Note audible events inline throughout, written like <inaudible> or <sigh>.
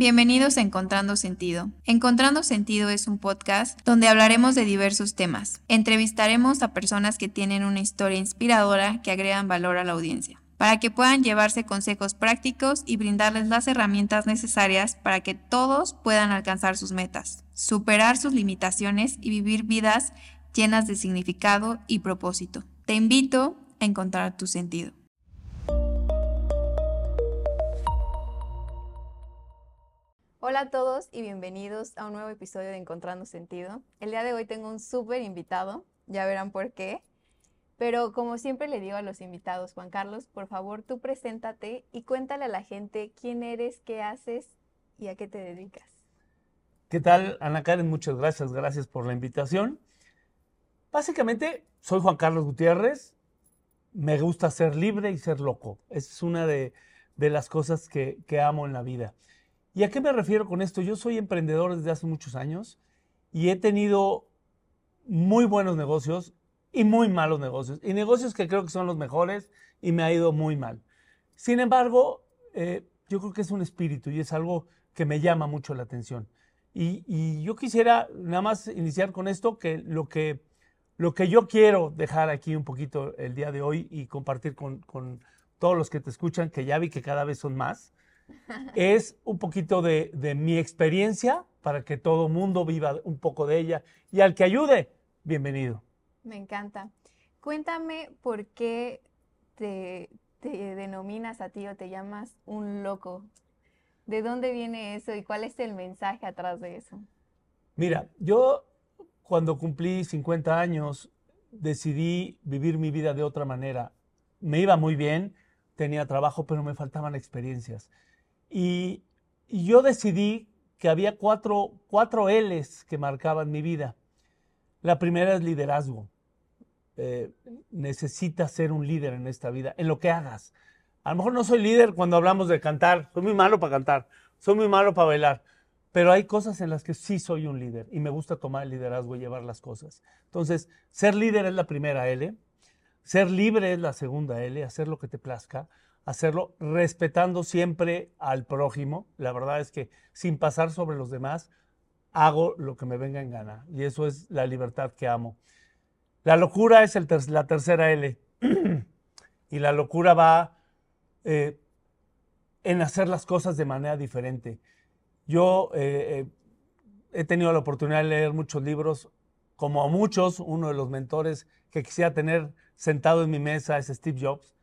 Bienvenidos a Encontrando Sentido. Encontrando Sentido es un podcast donde hablaremos de diversos temas. Entrevistaremos a personas que tienen una historia inspiradora que agregan valor a la audiencia, para que puedan llevarse consejos prácticos y brindarles las herramientas necesarias para que todos puedan alcanzar sus metas, superar sus limitaciones y vivir vidas llenas de significado y propósito. Te invito a encontrar tu sentido. Hola a todos y bienvenidos a un nuevo episodio de Encontrando Sentido. El día de hoy tengo un súper invitado, ya verán por qué. Pero como siempre le digo a los invitados, Juan Carlos, por favor tú preséntate y cuéntale a la gente quién eres, qué haces y a qué te dedicas. ¿Qué tal, Ana Karen? Muchas gracias, gracias por la invitación. Básicamente, soy Juan Carlos Gutiérrez, me gusta ser libre y ser loco. Es una de, las cosas que amo en la vida. ¿Y a qué me refiero con esto? Yo soy emprendedor desde hace muchos años y he tenido muy buenos negocios y muy malos negocios. Y negocios que creo que son los mejores y me ha ido muy mal. Sin embargo, eh, yo creo que es un espíritu y es algo que me llama mucho la atención. Y, yo quisiera nada más iniciar con esto, que lo que, lo que yo quiero dejar aquí un poquito el día de hoy y compartir con, con todos los que te escuchan, que ya vi que cada vez son más, es un poquito de, mi experiencia para que todo mundo viva un poco de ella y al que ayude, bienvenido. Me encanta. Cuéntame por qué te, denominas a ti o te llamas un loco. ¿De dónde viene eso y cuál es el mensaje atrás de eso? Mira, yo cuando cumplí 50 años decidí vivir mi vida de otra manera. Me iba muy bien, tenía trabajo, pero me faltaban experiencias. Y, yo decidí que había cuatro, cuatro L's que marcaban mi vida. La primera es liderazgo. Eh, necesitas ser un líder en esta vida, en lo que hagas. A lo mejor no soy líder cuando hablamos de cantar, soy muy malo para cantar, soy muy malo para bailar, pero hay cosas en las que sí soy un líder y me gusta tomar el liderazgo y llevar las cosas. Entonces, ser líder es la primera L, ser libre es la segunda L, hacer lo que te plazca hacerlo respetando siempre al prójimo. La verdad es que sin pasar sobre los demás, hago lo que me venga en gana. Y eso es la libertad que amo. La locura es la tercera L. <clears throat> y la locura va eh, en hacer las cosas de manera diferente. Yo eh, eh, he tenido la oportunidad de leer muchos libros, como a muchos, uno de los mentores que quisiera tener sentado en mi mesa es Steve Jobs.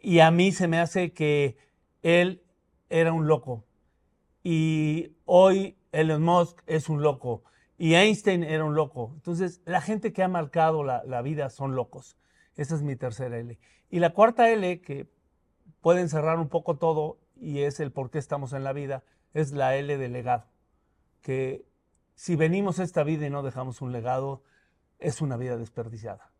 Y a mí se me hace que él era un loco. Y hoy Elon Musk es un loco. Y Einstein era un loco. Entonces, la gente que ha marcado la, vida son locos. Esa es mi tercera L. Y la cuarta L, que puede encerrar un poco todo y es el por qué estamos en la vida, es la L de legado. Que si venimos a esta vida y no dejamos un legado, es una vida desperdiciada.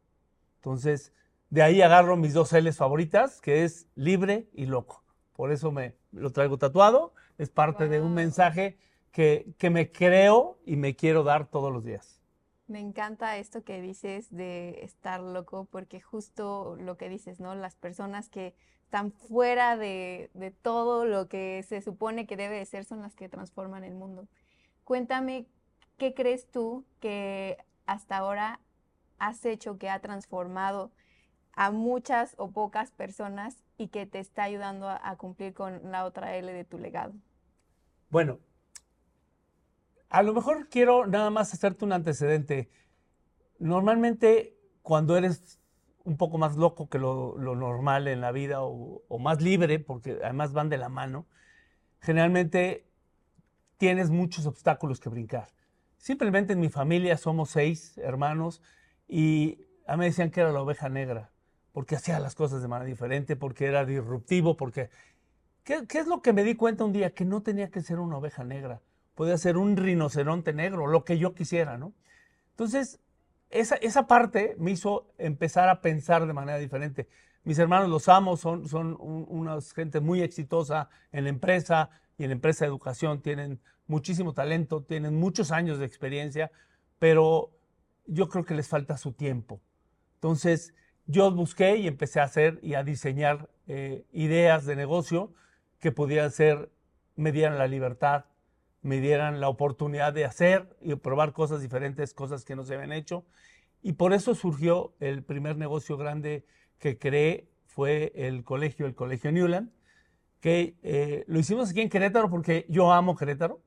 Entonces, de ahí agarro mis dos L's favoritas, que es libre y loco. Por eso me lo traigo tatuado. Es parte de un mensaje que, que me creo y me quiero dar todos los días. Me encanta esto que dices de estar loco, porque justo lo que dices, ¿no? Las personas que están fuera de, de, todo lo que se supone que debe de ser son las que transforman el mundo. Cuéntame, ¿qué crees tú que hasta ahora has hecho que ha transformado a muchas o pocas personas y que te está ayudando a, cumplir con la otra L de tu legado? Bueno, a lo mejor quiero nada más hacerte un antecedente. Normalmente cuando eres un poco más loco que lo, normal en la vida o, o, más libre, porque además van de la mano, generalmente tienes muchos obstáculos que brincar. Simplemente en mi familia somos seis hermanos y a mí me decían que era la oveja negra porque hacía las cosas de manera diferente, porque era disruptivo, porque... ¿Qué, es lo que me di cuenta un día? Que no tenía que ser una oveja negra, podía ser un rinoceronte negro, lo que yo quisiera, ¿no? Entonces, esa, esa parte me hizo empezar a pensar de manera diferente. Mis hermanos los amo, son, son una gente muy exitosa en la empresa y en la empresa de educación, tienen muchísimo talento, tienen muchos años de experiencia, pero yo creo que les falta su tiempo. Entonces, yo busqué y empecé a hacer y a diseñar eh, ideas de negocio que pudieran ser me dieran la libertad, me dieran la oportunidad de hacer y probar cosas diferentes, cosas que no se habían hecho. Y por eso surgió el primer negocio grande que creé, fue el colegio, el Colegio Newland, que eh, lo hicimos aquí en Querétaro porque yo amo Querétaro.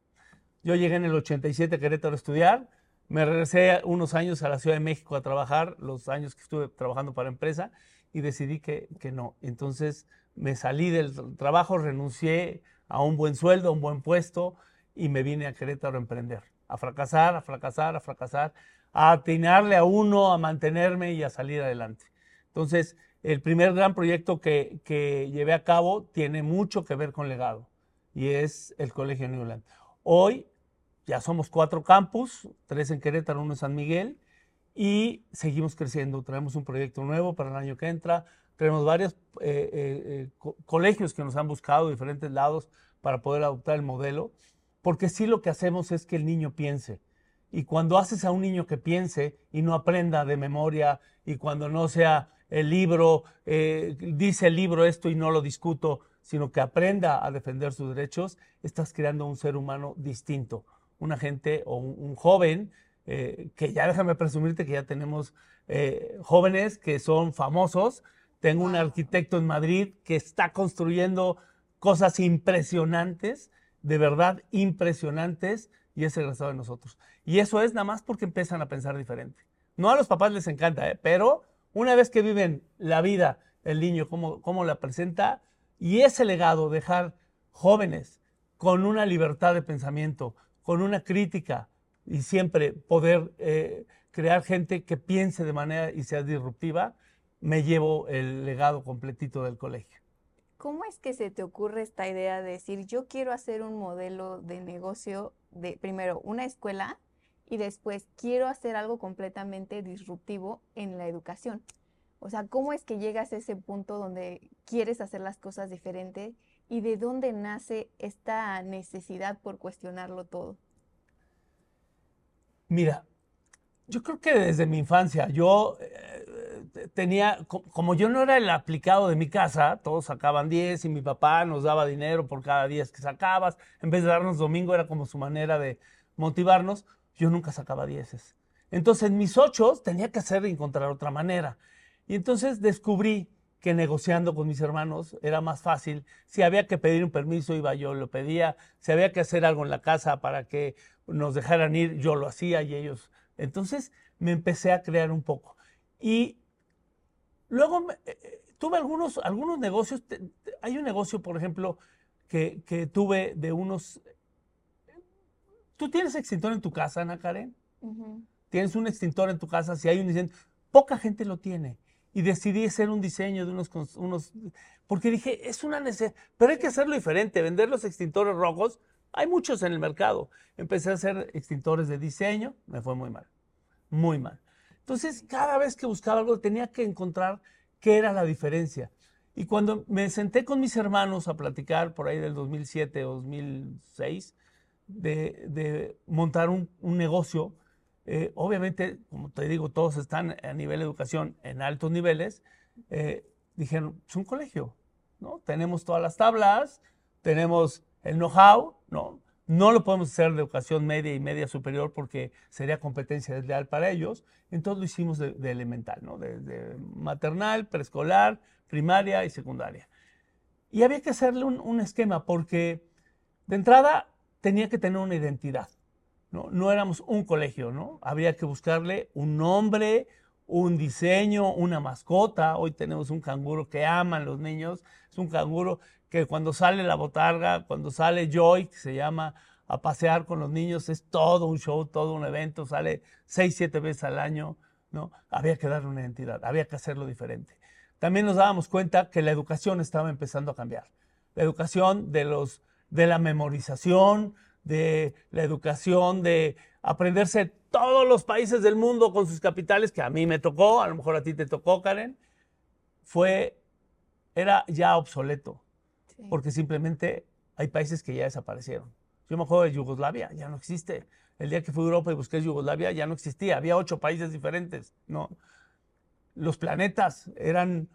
Yo llegué en el 87 a Querétaro a estudiar, me regresé unos años a la Ciudad de México a trabajar, los años que estuve trabajando para empresa, y decidí que, que no. Entonces me salí del trabajo, renuncié a un buen sueldo, a un buen puesto, y me vine a Querétaro a emprender, a fracasar, a fracasar, a fracasar, a atinarle a uno, a mantenerme y a salir adelante. Entonces, el primer gran proyecto que, que llevé a cabo tiene mucho que ver con legado y es el Colegio Newland. Hoy ya somos cuatro campus, tres en Querétaro, uno en San Miguel, y seguimos creciendo. Traemos un proyecto nuevo para el año que entra. Tenemos varios eh, eh, eh, colegios que nos han buscado de diferentes lados para poder adoptar el modelo porque sí lo que hacemos es que el niño piense. Y cuando haces a un niño que piense y no aprenda de memoria, y cuando no sea el libro, eh, dice el libro esto y no lo discuto, sino que aprenda a defender sus derechos, estás creando un ser humano distinto, una gente o un, joven, eh, que ya déjame presumirte que ya tenemos eh, jóvenes que son famosos. Tengo un arquitecto en Madrid que está construyendo cosas impresionantes de verdad impresionantes y es egresado de nosotros. Y eso es nada más porque empiezan a pensar diferente. No a los papás les encanta, ¿eh? pero una vez que viven la vida, el niño, cómo, cómo la presenta, y ese legado, dejar jóvenes con una libertad de pensamiento, con una crítica y siempre poder eh, crear gente que piense de manera y sea disruptiva, me llevo el legado completito del colegio. ¿Cómo es que se te ocurre esta idea de decir, yo quiero hacer un modelo de negocio de, primero, una escuela y después quiero hacer algo completamente disruptivo en la educación? O sea, ¿cómo es que llegas a ese punto donde quieres hacer las cosas diferentes y de dónde nace esta necesidad por cuestionarlo todo? Mira, yo creo que desde mi infancia, yo eh, tenía, como yo no era el aplicado de mi casa, todos sacaban 10 y mi papá nos daba dinero por cada 10 que sacabas, en vez de darnos domingo era como su manera de motivarnos, yo nunca sacaba 10. Entonces en mis ocho tenía que hacer encontrar otra manera. Y entonces descubrí que negociando con mis hermanos era más fácil. Si había que pedir un permiso, iba yo, lo pedía. Si había que hacer algo en la casa para que nos dejaran ir, yo lo hacía y ellos. Entonces me empecé a crear un poco. Y Luego eh, eh, tuve algunos, algunos negocios. hay un negocio, por ejemplo, que, tuve de unos... ¿Tú tienes extintor en tu casa, Ana Karen? Tienes un extintor en tu casa, si hay un diseño. Poca gente lo tiene. Y decidí hacer un diseño de unos, unos... Porque dije, es una necesidad, pero hay que hacerlo diferente, vender los extintores rojos. Hay muchos en el mercado. Empecé a hacer extintores de diseño, me fue muy mal, muy mal. Entonces, cada vez que buscaba algo tenía que encontrar qué era la diferencia. Y cuando me senté con mis hermanos a platicar por ahí del 2007 o 2006 de, montar un, negocio, eh, obviamente, como te digo, todos están a nivel de educación en altos niveles, eh, dijeron, es un colegio, ¿no? Tenemos todas las tablas, tenemos el know-how, ¿no? No lo podemos hacer de educación media y media superior porque sería competencia desleal para ellos. Entonces lo hicimos de, elemental, ¿no? De, maternal, preescolar, primaria y secundaria. Y había que hacerle un, esquema porque de entrada tenía que tener una identidad. ¿No? no éramos un colegio, ¿no? Habría que buscarle un nombre, un diseño, una mascota. Hoy tenemos un canguro que aman los niños. Es un canguro que cuando sale la botarga, cuando sale Joy, que se llama a pasear con los niños, es todo un show, todo un evento, sale seis, siete veces al año, ¿no? Había que darle una identidad, había que hacerlo diferente. También nos dábamos cuenta que la educación estaba empezando a cambiar. La educación de, los, de la memorización, de la educación de aprenderse todos los países del mundo con sus capitales, que a mí me tocó, a lo mejor a ti te tocó, Karen, fue, era ya obsoleto porque simplemente hay países que ya desaparecieron. Yo me acuerdo de Yugoslavia, ya no existe. El día que fui a Europa y busqué Yugoslavia, ya no existía. Había ocho países diferentes. No. Los planetas eran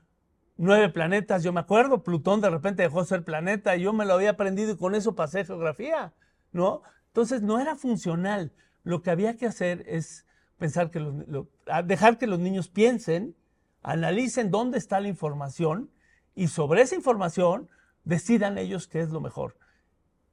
nueve planetas, yo me acuerdo, Plutón de repente dejó de ser planeta y yo me lo había aprendido y con eso pasé geografía, ¿no? Entonces no era funcional. Lo que había que hacer es pensar que dejar que los niños piensen, analicen dónde está la información y sobre esa información decidan ellos qué es lo mejor.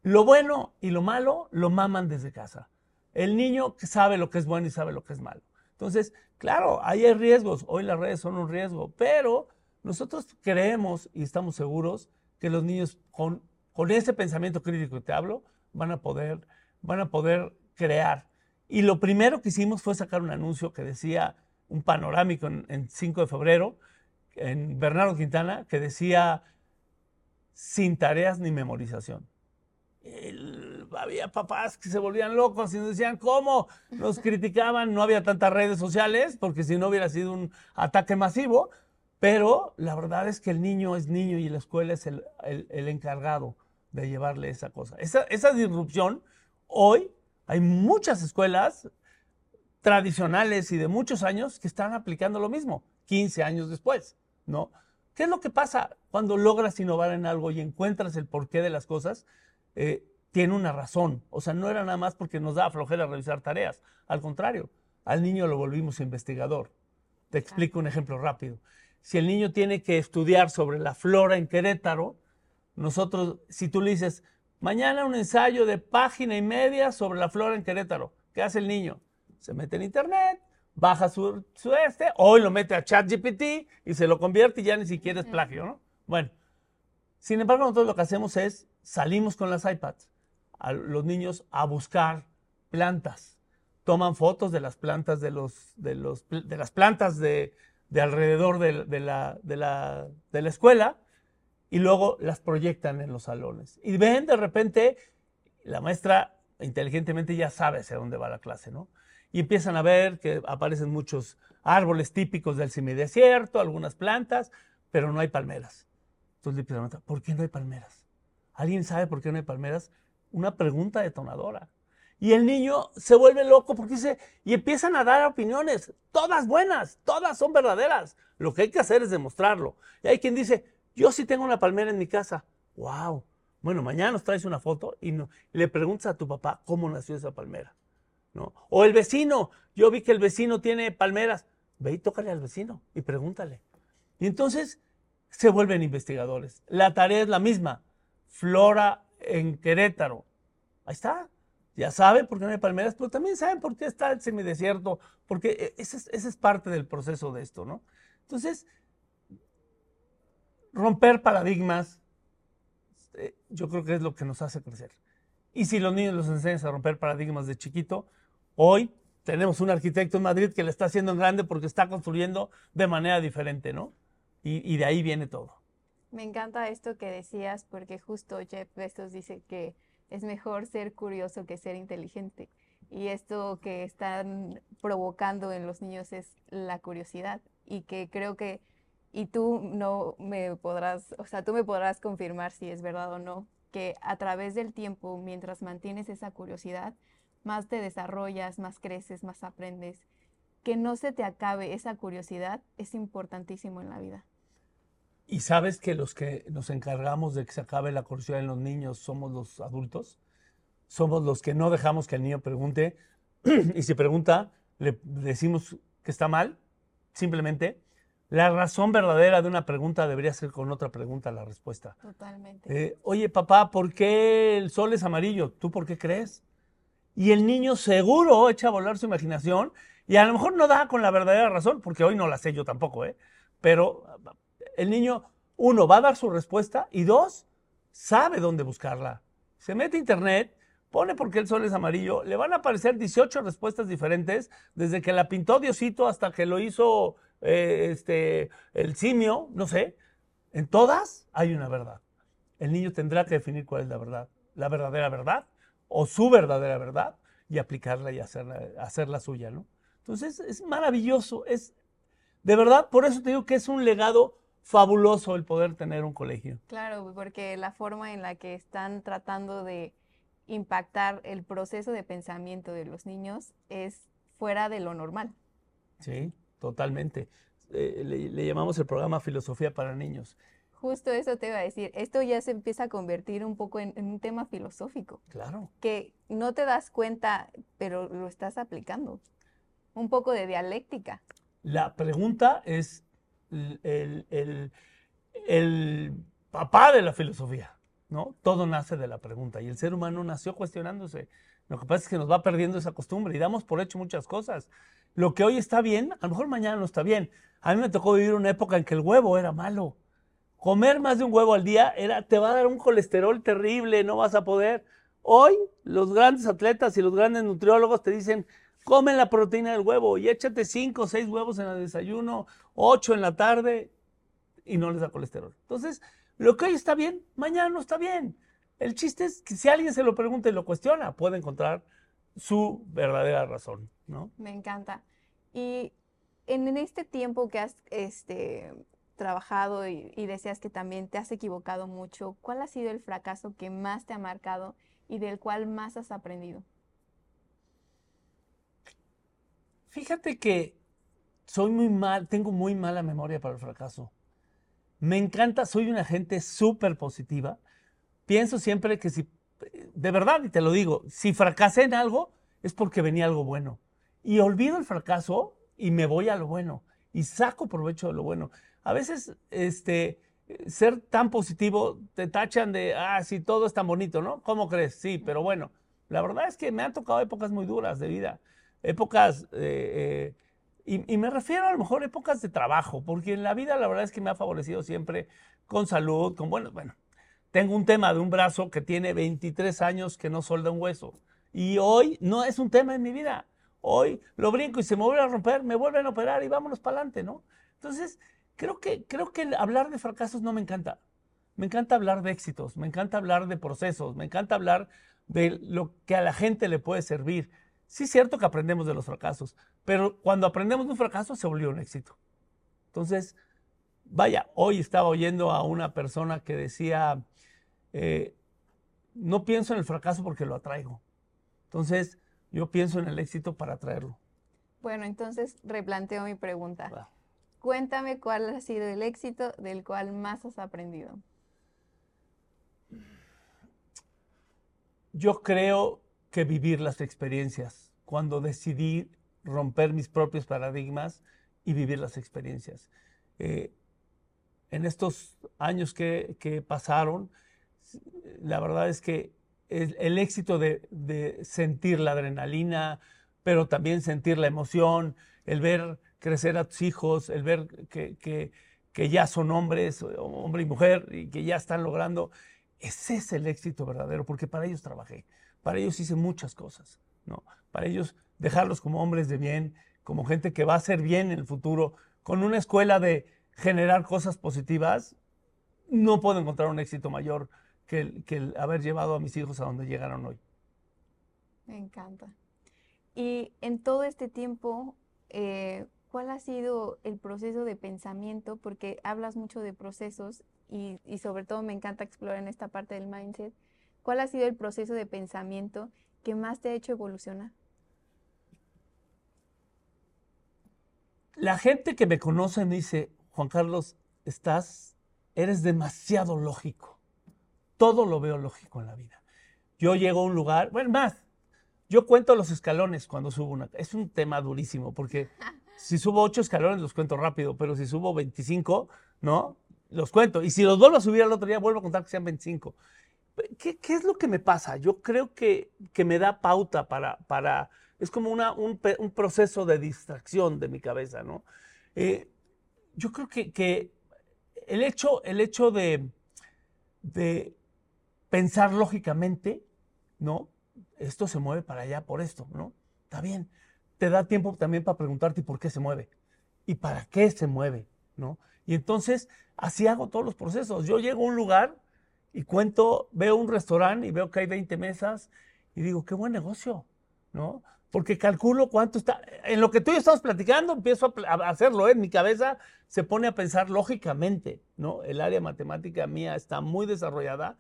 Lo bueno y lo malo lo maman desde casa. El niño sabe lo que es bueno y sabe lo que es malo. Entonces, claro, ahí hay riesgos. Hoy las redes son un riesgo, pero nosotros creemos y estamos seguros que los niños con, con ese pensamiento crítico que te hablo van a poder, van a poder crear. Y lo primero que hicimos fue sacar un anuncio que decía, un panorámico en, 5 de febrero, en Bernardo Quintana, que decía, sin tareas ni memorización. había papás que se volvían locos y nos decían, ¿cómo? Nos criticaban, no había tantas redes sociales, porque si no hubiera sido un ataque masivo, pero la verdad es que el niño es niño y la escuela es el, encargado de llevarle esa cosa. Esa, esa disrupción, hoy hay muchas escuelas tradicionales y de muchos años que están aplicando lo mismo, 15 años después, ¿no? ¿Qué es lo que pasa cuando logras innovar en algo y encuentras el porqué de las cosas? Eh, tiene una razón. O sea, no era nada más porque nos da flojera revisar tareas. Al contrario, al niño lo volvimos investigador. Te explico un ejemplo rápido si el niño tiene que estudiar sobre la flora en Querétaro, nosotros, si tú le dices, mañana un ensayo de página y media sobre la flora en Querétaro, ¿qué hace el niño? Se mete en internet, baja su, su este, hoy lo mete a ChatGPT y se lo convierte y ya ni siquiera es plagio, ¿no? Bueno, sin embargo, nosotros lo que hacemos es salimos con las iPads a los niños a buscar plantas. Toman fotos de las plantas de los, de los, de las plantas de, de alrededor de, la, de, la, escuela y luego las proyectan en los salones. Y ven de repente, la maestra inteligentemente ya sabe hacia dónde va la clase, ¿no? Y empiezan a ver que aparecen muchos árboles típicos del semidesierto, algunas plantas, pero no hay palmeras. Entonces le empiezan a preguntar, ¿por qué no hay palmeras? ¿Alguien sabe por qué no hay palmeras? Una pregunta detonadora. Y el niño se vuelve loco porque dice, y empiezan a dar opiniones, todas buenas, todas son verdaderas. Lo que hay que hacer es demostrarlo. Y hay quien dice, yo sí tengo una palmera en mi casa. ¡Wow! Bueno, mañana nos traes una foto y, no, le preguntas a tu papá cómo nació esa palmera. ¿no? O el vecino, yo vi que el vecino tiene palmeras. Ve y tócale al vecino y pregúntale. Y entonces se vuelven investigadores. La tarea es la misma. Flora en Querétaro. Ahí está ya saben por qué no hay palmeras, pero también saben por qué está el semidesierto, porque e, ese es, parte del proceso de esto, ¿no? Entonces, romper paradigmas, eh, yo creo que es lo que nos hace crecer. Y si los niños los enseñan a romper paradigmas de chiquito, hoy tenemos un arquitecto en Madrid que le está haciendo en grande porque está construyendo de manera diferente, ¿no? Y, de ahí viene todo. Me encanta esto que decías porque justo Jeff Bezos dice que es mejor ser curioso que ser inteligente. Y esto que están provocando en los niños es la curiosidad y que creo que, y tú no me podrás, o sea, tú me podrás confirmar si es verdad o no, que a través del tiempo, mientras mantienes esa curiosidad, más te desarrollas, más creces, más aprendes. Que no se te acabe esa curiosidad es importantísimo en la vida. ¿Y sabes que los que nos encargamos de que se acabe la curiosidad en los niños somos los adultos? Somos los que no dejamos que el niño pregunte <clears throat> y si pregunta, le decimos que está mal, simplemente. La razón verdadera de una pregunta debería ser con otra pregunta la respuesta. Totalmente. Eh, Oye, papá, ¿por qué el sol es amarillo? ¿Tú por qué crees? Y el niño seguro echa a volar su imaginación y a lo mejor no da con la verdadera razón, porque hoy no la sé yo tampoco, ¿eh? Pero el niño, uno, va a dar su respuesta y dos, sabe dónde buscarla. Se mete a internet, pone por qué el sol es amarillo, le van a aparecer 18 respuestas diferentes, desde que la pintó Diosito hasta que lo hizo eh, este, el simio, no sé. En todas hay una verdad. El niño tendrá que definir cuál es la verdad, la verdadera verdad o su verdadera verdad y aplicarla y hacerla, hacerla suya, ¿no? Entonces es maravilloso, es de verdad, por eso te digo que es un legado fabuloso el poder tener un colegio. Claro, porque la forma en la que están tratando de impactar el proceso de pensamiento de los niños es fuera de lo normal. Sí, totalmente. eh, le, llamamos el programa Filosofía para Niños. Justo eso te iba a decir. Esto ya se empieza a convertir un poco en, un tema filosófico. Claro. Que no te das cuenta, pero lo estás aplicando. Un poco de dialéctica. La pregunta es el, el papá de la filosofía, ¿no? Todo nace de la pregunta y el ser humano nació cuestionándose. Lo que pasa es que nos va perdiendo esa costumbre y damos por hecho muchas cosas. Lo que hoy está bien, a lo mejor mañana no está bien. A mí me tocó vivir una época en que el huevo era malo. Comer más de un huevo al día era, te va a dar un colesterol terrible, no vas a poder. Hoy los grandes atletas y los grandes nutriólogos te dicen, come la proteína del huevo y échate cinco o seis huevos en el desayuno, ocho en la tarde y no les da colesterol. Entonces, lo que hoy está bien, mañana no está bien. El chiste es que si alguien se lo pregunta y lo cuestiona, puede encontrar su verdadera razón, ¿no? Me encanta. Y en, este tiempo que has este, trabajado y, y decías que también te has equivocado mucho, ¿cuál ha sido el fracaso que más te ha marcado y del cual más has aprendido? Fíjate que soy muy mal, tengo muy mala memoria para el fracaso. Me encanta, soy una gente súper positiva. Pienso siempre que si, de verdad, y te lo digo, si fracasé en algo, es porque venía algo bueno. Y olvido el fracaso y me voy a lo bueno. Y saco provecho de lo bueno. A veces, este, ser tan positivo, te tachan de, ah, sí, todo es tan bonito, ¿no? ¿Cómo crees? Sí, pero bueno, la verdad es que me han tocado épocas muy duras de vida. Épocas eh, eh, y, me refiero a lo mejor épocas de trabajo, porque en la vida la verdad es que me ha favorecido siempre con salud, con bueno, bueno, tengo un tema de un brazo que tiene 23 años que no solda un hueso. Y hoy no es un tema en mi vida. Hoy lo brinco y se me vuelve a romper, me vuelven a operar y vámonos para adelante, ¿no? Entonces, creo que, creo que hablar de fracasos no me encanta. Me encanta hablar de éxitos, me encanta hablar de procesos, me encanta hablar de lo que a la gente le puede servir. Sí es cierto que aprendemos de los fracasos, pero cuando aprendemos de un fracaso se volvió un éxito. Entonces, vaya, hoy estaba oyendo a una persona que decía, eh, no pienso en el fracaso porque lo atraigo. Entonces, yo pienso en el éxito para atraerlo. Bueno, entonces replanteo mi pregunta. Cuéntame cuál ha sido el éxito del cual más has aprendido. Yo creo que vivir las experiencias, cuando decidí romper mis propios paradigmas y vivir las experiencias. Eh, en estos años que, pasaron, la verdad es que el, éxito de, sentir la adrenalina, pero también sentir la emoción, el ver crecer a tus hijos, el ver que, ya son hombres, hombre y mujer, y que ya están logrando, ese es el éxito verdadero, porque para ellos trabajé. Para ellos hice muchas cosas, ¿no? Para ellos dejarlos como hombres de bien, como gente que va a ser bien en el futuro, con una escuela de generar cosas positivas, no puedo encontrar un éxito mayor que el, haber llevado a mis hijos a donde llegaron hoy. Me encanta. Y en todo este tiempo, eh, ¿cuál ha sido el proceso de pensamiento? Porque hablas mucho de procesos y, y, sobre todo me encanta explorar en esta parte del mindset. ¿Cuál ha sido el proceso de pensamiento que más te ha hecho evolucionar? La gente que me conoce me dice, Juan Carlos, estás, eres demasiado lógico. Todo lo veo lógico en la vida. Yo llego a un lugar, bueno, más, yo cuento los escalones cuando subo una. Es un tema durísimo porque <laughs> si subo ocho escalones los cuento rápido, pero si subo 25, ¿no? Los cuento. Y si los vuelvo a subir al otro día, vuelvo a contar que sean 25. ¿Qué, es lo que me pasa? Yo creo que, que me da pauta para, para es como una, un, un, proceso de distracción de mi cabeza, ¿no? Eh, yo creo que, que, el hecho, el hecho de, de pensar lógicamente, ¿no? Esto se mueve para allá por esto, ¿no? Está bien. Te da tiempo también para preguntarte por qué se mueve y para qué se mueve, ¿no? Y entonces, así hago todos los procesos. Yo llego a un lugar y cuento, veo un restaurante y veo que hay 20 mesas y digo, qué buen negocio, ¿no? Porque calculo cuánto está. En lo que tú y yo platicando, empiezo a, hacerlo, ¿eh? mi cabeza se pone a pensar lógicamente, ¿no? El área matemática mía está muy desarrollada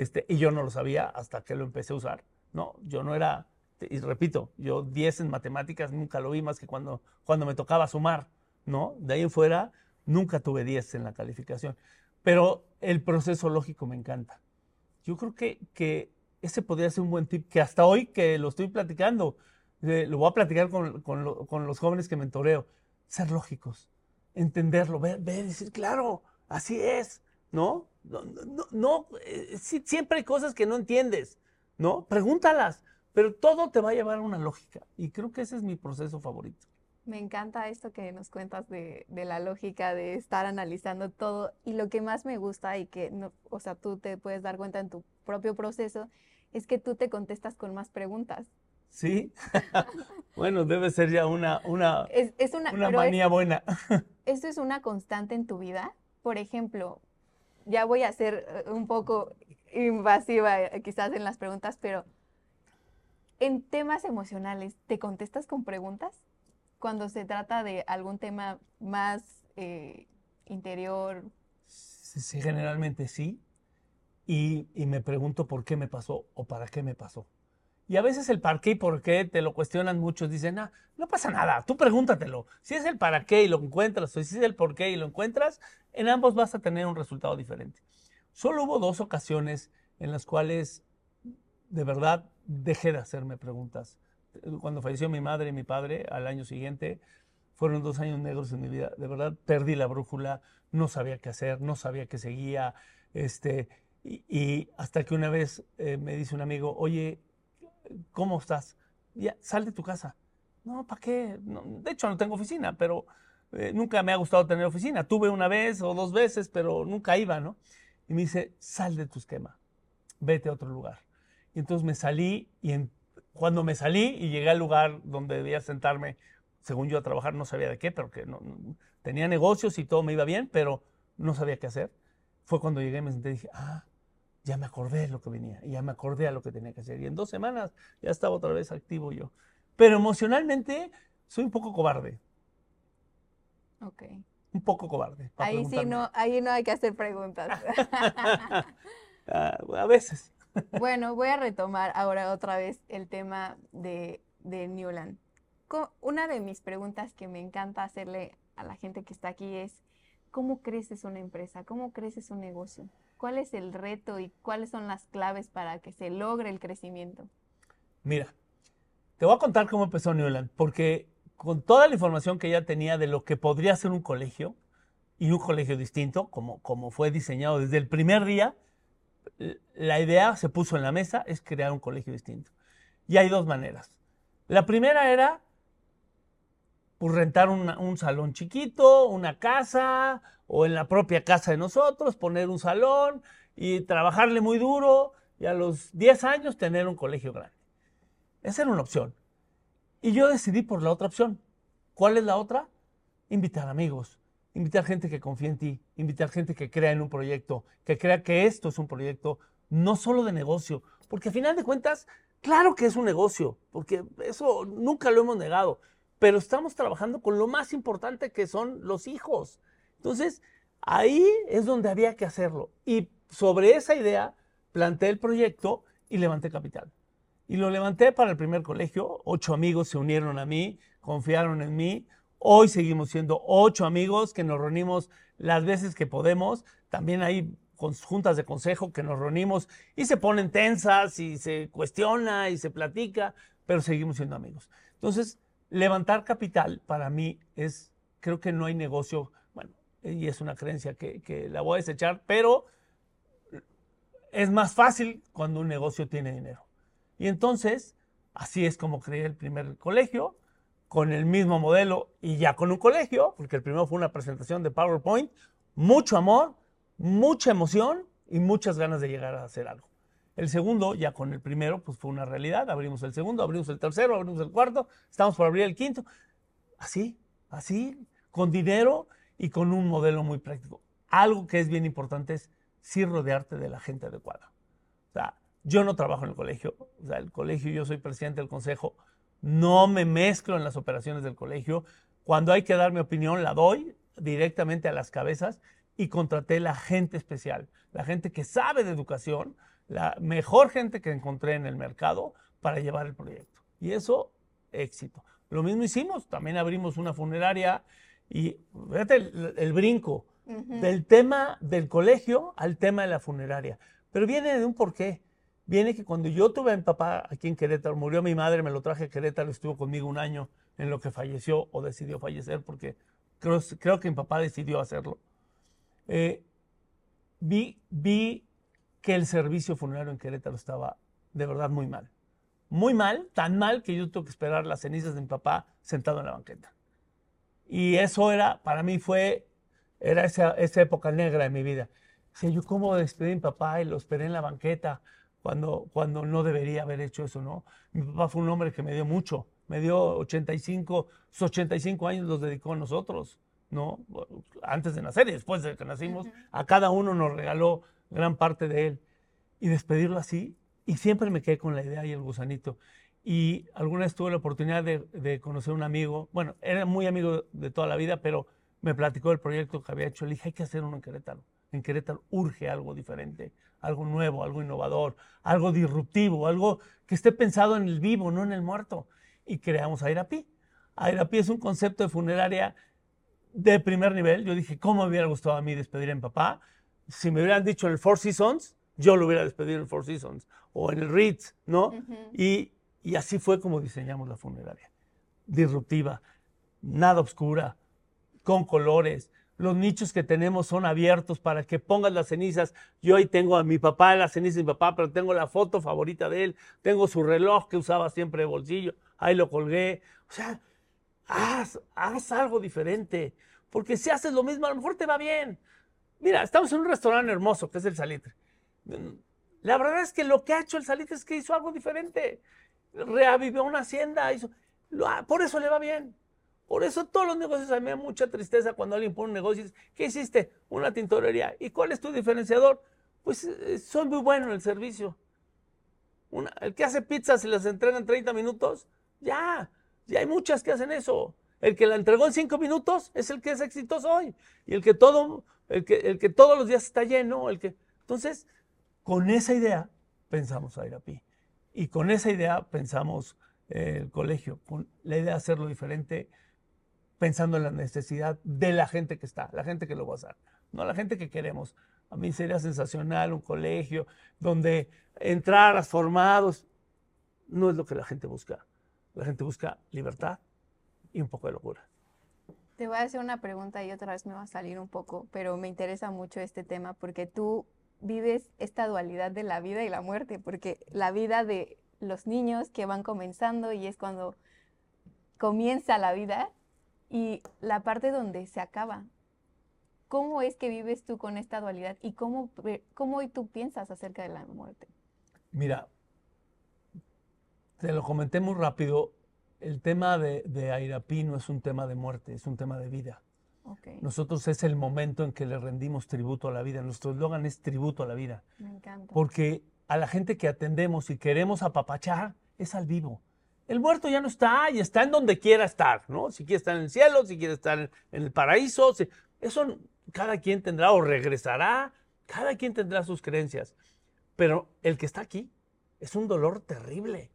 este, y yo no lo sabía hasta que lo empecé a usar, ¿no? Yo no era, y repito, yo 10 en matemáticas nunca lo vi más que cuando, cuando me tocaba sumar, ¿no? De ahí en fuera, nunca tuve 10 en la calificación. Pero el proceso lógico me encanta. Yo creo que, que ese podría ser un buen tip que hasta hoy que lo estoy platicando, eh, lo voy a platicar con, con, con, los jóvenes que mentoreo. Ser lógicos, entenderlo, ver, ver, decir, claro, así es, ¿no? No, no, no eh, siempre hay cosas que no entiendes, ¿no? Pregúntalas, pero todo te va a llevar a una lógica. Y creo que ese es mi proceso favorito. Me encanta esto que nos cuentas de, de, la lógica, de estar analizando todo. Y lo que más me gusta y que, no, o sea, tú te puedes dar cuenta en tu propio proceso, es que tú te contestas con más preguntas. Sí. <laughs> bueno, debe ser ya una, una, es, una, una manía buena. <laughs> ¿Esto es una constante en tu vida? Por ejemplo, ya voy a ser eh, un poco invasiva eh, quizás en las preguntas, pero en temas emocionales, ¿te contestas con preguntas? Cuando se trata de algún tema más eh, interior. Sí, generalmente sí. Y, y, me pregunto por qué me pasó o para qué me pasó. Y a veces el para qué y por qué te lo cuestionan muchos. Dicen, ah, no pasa nada, tú pregúntatelo. Si es el para qué y lo encuentras, o si es el por qué y lo encuentras, en ambos vas a tener un resultado diferente. Solo hubo dos ocasiones en las cuales de verdad dejé de hacerme preguntas. Cuando falleció mi madre y mi padre al año siguiente, fueron dos años negros en mi vida. De verdad perdí la brújula, no sabía qué hacer, no sabía qué seguía. Este, y, hasta que una vez eh, me dice un amigo, oye, ¿cómo estás? Ya, sal de tu casa. No, ¿para qué? de hecho, no tengo oficina, pero eh, nunca me ha gustado tener oficina. Tuve una vez o dos veces, pero nunca iba, ¿no? Y me dice, sal de tu esquema, vete a otro lugar. Y entonces me salí y cuando me salí y llegué al lugar donde debía sentarme, según yo a trabajar, no sabía de qué, pero que tenía negocios y todo me iba bien, pero no sabía qué hacer. Fue cuando llegué y me senté y dije, ah, ya me acordé de lo que venía, y ya me acordé a lo que tenía que hacer. Y en dos semanas ya estaba otra vez activo yo. Pero emocionalmente soy un poco cobarde. Ok. Un poco cobarde. Ahí sí no, ahí no hay que hacer preguntas. <laughs> Ah, a veces. <laughs> bueno, voy a retomar ahora otra vez el tema de, de Newland. Una de mis preguntas que me encanta hacerle a la gente que está aquí es, ¿cómo creces una empresa? ¿Cómo creces un negocio? ¿Cuál es el reto y cuáles son las claves para que se logre el crecimiento? Mira, te voy a contar cómo empezó Newland, porque con toda la información que ya tenía de lo que podría ser un colegio y un colegio distinto, como, como fue diseñado desde el primer día, la idea se puso en la mesa, es crear un colegio distinto. Y hay dos maneras. La primera era pues, rentar un salón chiquito, una casa o en la propia casa de nosotros, poner un salón y trabajarle muy duro y a los 10 años tener un colegio grande. Esa era una opción. Y yo decidí por la otra opción. ¿Cuál es la otra? Invitar amigos, invitar gente que confíe en ti, invitar gente que crea en un proyecto, que crea que esto es un proyecto no solo de negocio, porque a final de cuentas, claro que es un negocio, porque eso nunca lo hemos negado, pero estamos trabajando con lo más importante que son los hijos. Entonces, ahí es donde había que hacerlo. Y sobre esa idea planteé el proyecto y levanté capital. Y lo levanté para el primer colegio. Ocho amigos se unieron a mí, confiaron en mí. Hoy seguimos siendo ocho amigos que nos reunimos las veces que podemos. También hay juntas de consejo que nos reunimos y se ponen tensas y se cuestiona y se platica, pero seguimos siendo amigos. Entonces, levantar capital para mí es, creo que no hay negocio, bueno, y es una creencia que, la voy a desechar, pero es más fácil cuando un negocio tiene dinero. Y entonces, así es como creé el primer colegio, con el mismo modelo y ya con un colegio, porque el primero fue una presentación de PowerPoint, mucho amor, mucha emoción y muchas ganas de llegar a hacer algo. El segundo, ya con el primero, pues fue una realidad. Abrimos el segundo, abrimos el tercero, abrimos el cuarto, estamos por abrir el quinto. Así, así, con dinero y con un modelo muy práctico. Algo que es bien importante es sí rodearte de la gente adecuada. O sea, yo no trabajo en el colegio, o sea, el colegio, yo soy presidente del consejo, no me mezclo en las operaciones del colegio. Cuando hay que dar mi opinión, la doy directamente a las cabezas y contraté la gente especial, la gente que sabe de educación, la mejor gente que encontré en el mercado para llevar el proyecto. Y eso, éxito. Lo mismo hicimos, también abrimos una funeraria Y fíjate el, brinco del tema del colegio al tema de la funeraria. Pero viene de un porqué. Viene que cuando yo tuve a mi papá aquí en Querétaro, murió mi madre, me lo traje a Querétaro, estuvo conmigo un año en lo que falleció o decidió fallecer, porque creo, creo que mi papá decidió hacerlo. Eh, vi, vi que el servicio funerario en Querétaro estaba de verdad muy mal. Muy mal, tan mal que yo tuve que esperar las cenizas de mi papá sentado en la banqueta. Y eso era, para mí fue, era esa, esa época negra de mi vida. O yo cómo despedí a mi papá y lo esperé en la banqueta cuando, cuando no debería haber hecho eso, ¿no? Mi papá fue un hombre que me dio mucho, me dio 85, sus 85 años los dedicó a nosotros, ¿no? Antes de nacer y después de que nacimos, a cada uno nos regaló gran parte de él. Y despedirlo así, y siempre me quedé con la idea y el gusanito. Y alguna vez tuve la oportunidad de, conocer a un amigo, bueno, era muy amigo de toda la vida, pero me platicó del proyecto que había hecho. Le dije, hay que hacer uno en Querétaro. En Querétaro urge algo diferente, algo nuevo, algo innovador, algo disruptivo, algo que esté pensado en el vivo, no en el muerto. Y creamos Airapi. Airapi es un concepto de funeraria de primer nivel. Yo dije, ¿cómo me hubiera gustado a mí despedir en papá? Si me hubieran dicho el Four Seasons, yo lo hubiera despedido en el Four Seasons o en el Ritz, ¿no? y, y así fue como diseñamos la funeraria. Disruptiva, nada oscura, con colores, los nichos que tenemos son abiertos para que pongas las cenizas. Yo ahí tengo a mi papá, las cenizas de mi papá, pero tengo la foto favorita de él, tengo su reloj que usaba siempre de bolsillo, ahí lo colgué. O sea, haz, haz algo diferente, porque si haces lo mismo, a lo mejor te va bien. Mira, estamos en un restaurante hermoso que es el Salitre. La verdad es que lo que ha hecho el Salitre es que hizo algo diferente. Reavivió una hacienda, hizo, por eso le va bien. Por eso todos los negocios a mí me da mucha tristeza cuando alguien pone un negocio y dice, ¿qué hiciste? Una tintorería. ¿Y cuál es tu diferenciador? Pues eh, soy muy bueno en el servicio. el que hace pizzas y las entrega en 30 minutos, ya, ya hay muchas que hacen eso. El que la entregó en 5 minutos es el que es exitoso hoy. Y el que, todo, el que, todos los días está lleno, el que... Entonces, con esa idea pensamos a Irapi. Y con esa idea pensamos eh, el colegio, con la idea de hacerlo diferente pensando en la necesidad de la gente que está, la gente que lo va a hacer, no la gente que queremos. A mí sería sensacional un colegio donde entraras formados. No es lo que la gente busca. La gente busca libertad y un poco de locura. Te voy a hacer una pregunta y otra vez me va a salir un poco, pero me interesa mucho este tema porque tú vives esta dualidad de la vida y la muerte, porque la vida de los niños que van comenzando y es cuando comienza la vida y la parte donde se acaba. ¿Cómo es que vives tú con esta dualidad y cómo, cómo tú piensas acerca de la muerte? Mira, te lo comenté muy rápido. El tema de, de Airapi no es un tema de muerte, es un tema de vida. Nosotros es el momento en que le rendimos tributo a la vida. Nuestro eslogan es tributo a la vida. Me encanta. Porque a la gente que atendemos y queremos apapachar es al vivo. El muerto ya no está y está en donde quiera estar, ¿no? Si quiere estar en el cielo, si quiere estar en el paraíso, eso cada quien tendrá o regresará, cada quien tendrá sus creencias. Pero el que está aquí es un dolor terrible,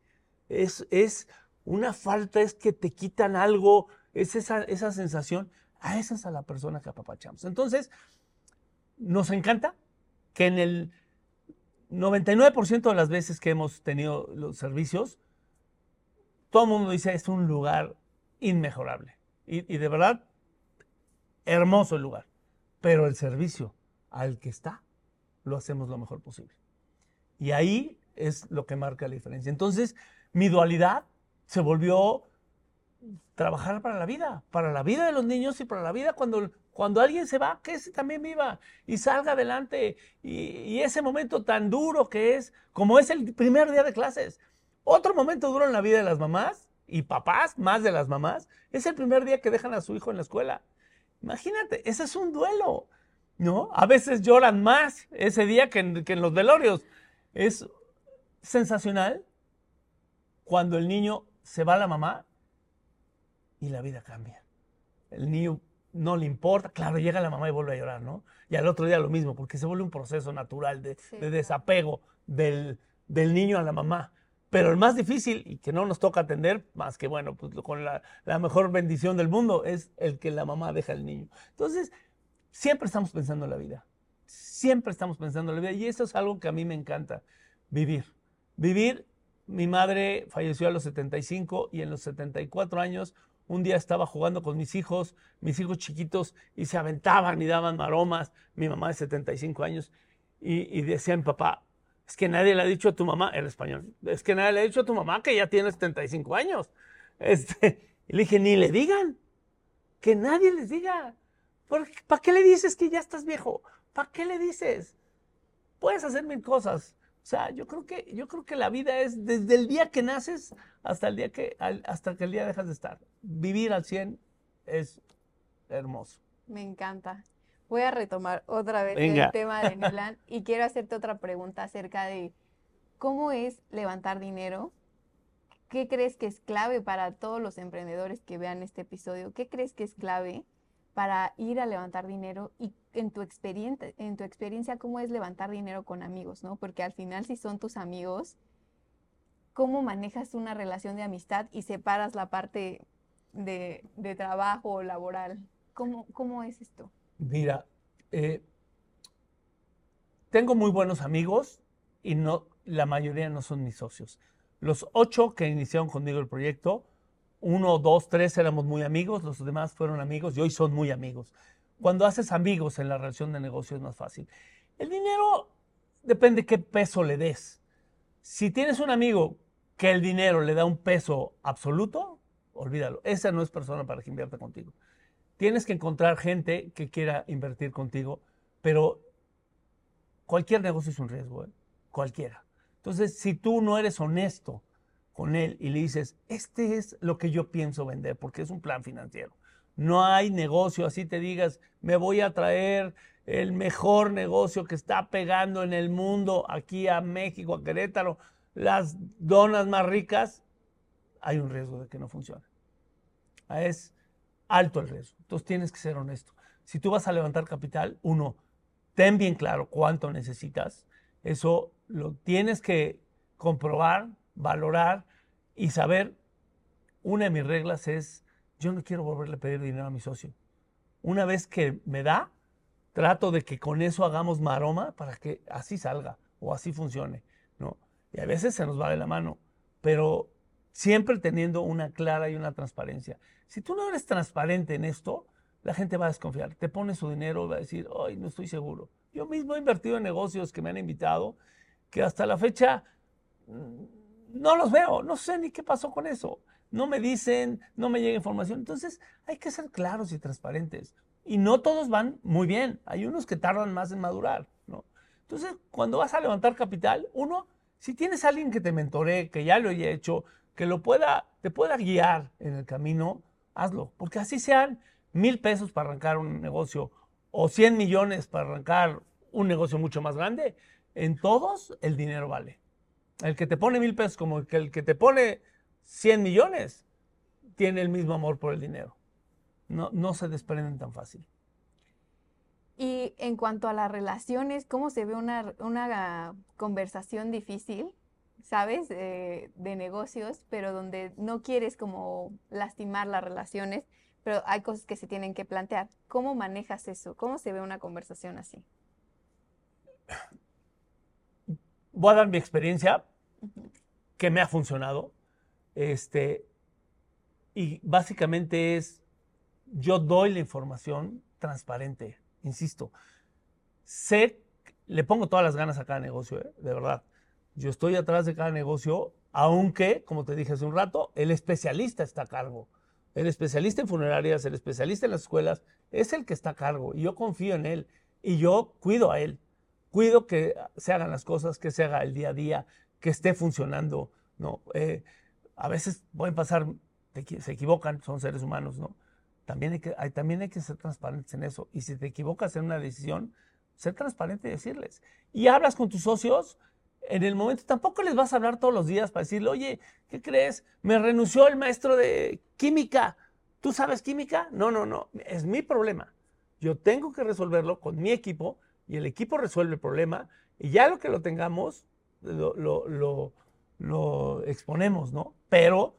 es, es una falta, es que te quitan algo, es esa, esa sensación, a esa es a la persona que apapachamos. Entonces, nos encanta que en el 99% de las veces que hemos tenido los servicios, todo el mundo dice es un lugar inmejorable. Y, de verdad, hermoso el lugar. Pero el servicio al que está, lo hacemos lo mejor posible. Y ahí es lo que marca la diferencia. Entonces, mi dualidad se volvió trabajar para la vida, para la vida de los niños y para la vida cuando, cuando alguien se va, que ese también viva y salga adelante. y, ese momento tan duro que es, como es el primer día de clases, otro momento duro en la vida de las mamás y papás, más de las mamás, es el primer día que dejan a su hijo en la escuela. Imagínate, ese es un duelo, ¿no? A veces lloran más ese día que en, los velorios. Es sensacional cuando el niño se va la mamá y la vida cambia. El niño no le importa, claro, llega la mamá y vuelve a llorar, ¿no? Y al otro día lo mismo, porque se vuelve un proceso natural de, desapego del, del, niño a la mamá. Pero el más difícil y que no nos toca atender, más que bueno, pues con la, la mejor bendición del mundo, es el que la mamá deja al niño. Entonces, siempre estamos pensando en la vida. Siempre estamos pensando en la vida. Y eso es algo que a mí me encanta, vivir. Vivir, mi madre falleció a los 75 y en los 74 años un día estaba jugando con mis hijos, mis hijos chiquitos, y se aventaban y daban maromas, mi mamá de 75 años, y, y decía papá, es que nadie le ha dicho a tu mamá, el español, es que nadie le ha dicho a tu mamá que ya tiene 75 años. <laughs> Este, y le dije, ni le digan, que nadie les diga. ¿Para qué le dices que ya estás viejo? ¿Para qué le dices? Puedes hacer mil cosas. O sea, yo creo que, yo creo que la vida es desde el día que naces hasta el día que, hasta que el día dejas de estar. Vivir al 100 es hermoso. Me encanta. Voy a retomar otra vez el tema de <laughs> Milan y quiero hacerte otra pregunta acerca de cómo es levantar dinero. ¿Qué crees que es clave para todos los emprendedores que vean este episodio? ¿Qué crees que es clave para ir a levantar dinero y en tu experiencia, cómo es levantar dinero con amigos, ¿no? Porque al final si son tus amigos, ¿cómo manejas una relación de amistad y separas la parte de, trabajo laboral? ¿Cómo, ¿Cómo es esto? Mira, eh, tengo muy buenos amigos y no, la mayoría no son mis socios. Los ocho que iniciaron conmigo el proyecto, uno, dos, tres éramos muy amigos, los demás fueron amigos y hoy son muy amigos. Cuando haces amigos en la relación de negocio es más fácil. El dinero depende qué peso le des. Si tienes un amigo que el dinero le da un peso absoluto, olvídalo. Esa no es persona para que invierta contigo. Tienes que encontrar gente que quiera invertir contigo, pero cualquier negocio es un riesgo, ¿eh? cualquiera. Entonces, si tú no eres honesto con él y le dices, este es lo que yo pienso vender, porque es un plan financiero. No hay negocio, así te digas, me voy a traer el mejor negocio que está pegando en el mundo, aquí a México, a Querétaro, las donas más ricas, hay un riesgo de que no funcione. Es alto el riesgo. Entonces tienes que ser honesto. Si tú vas a levantar capital, uno, ten bien claro cuánto necesitas. Eso lo tienes que comprobar, valorar y saber. Una de mis reglas es, yo no quiero volverle a pedir dinero a mi socio. Una vez que me da, trato de que con eso hagamos maroma para que así salga o así funcione, ¿no? Y a veces se nos va de la mano, pero siempre teniendo una clara y una transparencia. Si tú no eres transparente en esto, la gente va a desconfiar. Te pone su dinero y va a decir, ay, no estoy seguro. Yo mismo he invertido en negocios que me han invitado, que hasta la fecha mm, no los veo, no sé ni qué pasó con eso. No me dicen, no me llega información. Entonces hay que ser claros y transparentes. Y no todos van muy bien. Hay unos que tardan más en madurar. ¿no? Entonces, cuando vas a levantar capital, uno, si tienes alguien que te mentoree, que ya lo haya hecho, que lo pueda, te pueda guiar en el camino, hazlo. Porque así sean mil pesos para arrancar un negocio o 100 millones para arrancar un negocio mucho más grande, en todos el dinero vale. El que te pone mil pesos como el que te pone 100 millones tiene el mismo amor por el dinero. No, no se desprenden tan fácil. Y en cuanto a las relaciones, ¿cómo se ve una, una conversación difícil ¿sabes? de negocios, pero donde no quieres como lastimar las relaciones, pero hay cosas que se tienen que plantear. ¿Cómo manejas eso? ¿Cómo se ve una conversación así? Voy a dar mi experiencia que me ha funcionado. Este, y básicamente es, yo doy la información transparente, insisto. Sé, le pongo todas las ganas a cada negocio, ¿eh? de verdad. Yo estoy atrás de cada negocio, aunque, como te dije hace un rato, el especialista está a cargo. El especialista en funerarias, el especialista en las escuelas, es el que está a cargo. Y yo confío en él. Y yo cuido a él. Cuido que se hagan las cosas, que se haga el día a día, que esté funcionando. ¿no? Eh, a veces pueden pasar, se equivocan, son seres humanos, ¿no? También hay, que, también hay que ser transparentes en eso. Y si te equivocas en una decisión, ser transparente y decirles. Y hablas con tus socios en el momento, tampoco les vas a hablar todos los días para decirle, oye, ¿qué crees? Me renunció el maestro de química. ¿Tú sabes química? No, no, no, es mi problema. Yo tengo que resolverlo con mi equipo y el equipo resuelve el problema y ya lo que lo tengamos, lo, lo exponemos, ¿no? Pero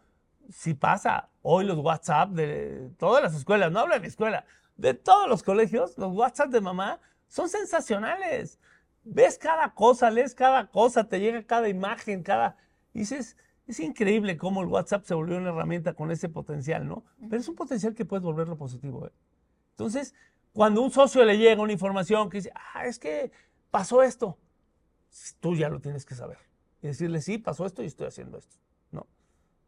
si pasa, hoy los WhatsApp de todas las escuelas, no hablo de mi escuela, de todos los colegios, los WhatsApp de mamá son sensacionales. Ves cada cosa, lees cada cosa, te llega cada imagen, cada... dices, es increíble cómo el WhatsApp se volvió una herramienta con ese potencial, ¿no? Pero es un potencial que puedes volverlo positivo. ¿eh? Entonces, cuando un socio le llega una información que dice, ah, es que pasó esto, tú ya lo tienes que saber. Y decirle, sí, pasó esto y estoy haciendo esto. ¿no?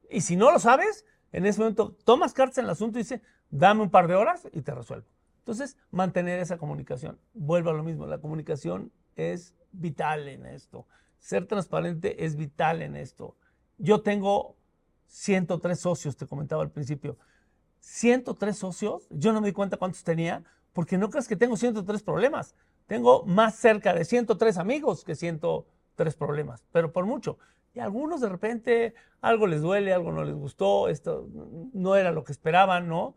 Y si no lo sabes, en ese momento tomas cartas en el asunto y dice, dame un par de horas y te resuelvo. Entonces, mantener esa comunicación. Vuelvo a lo mismo, la comunicación es vital en esto. Ser transparente es vital en esto. Yo tengo 103 socios, te comentaba al principio. 103 socios, yo no me di cuenta cuántos tenía, porque no crees que tengo 103 problemas. Tengo más cerca de 103 amigos que 103 problemas, pero por mucho. Y algunos de repente algo les duele, algo no les gustó, esto no era lo que esperaban, ¿no?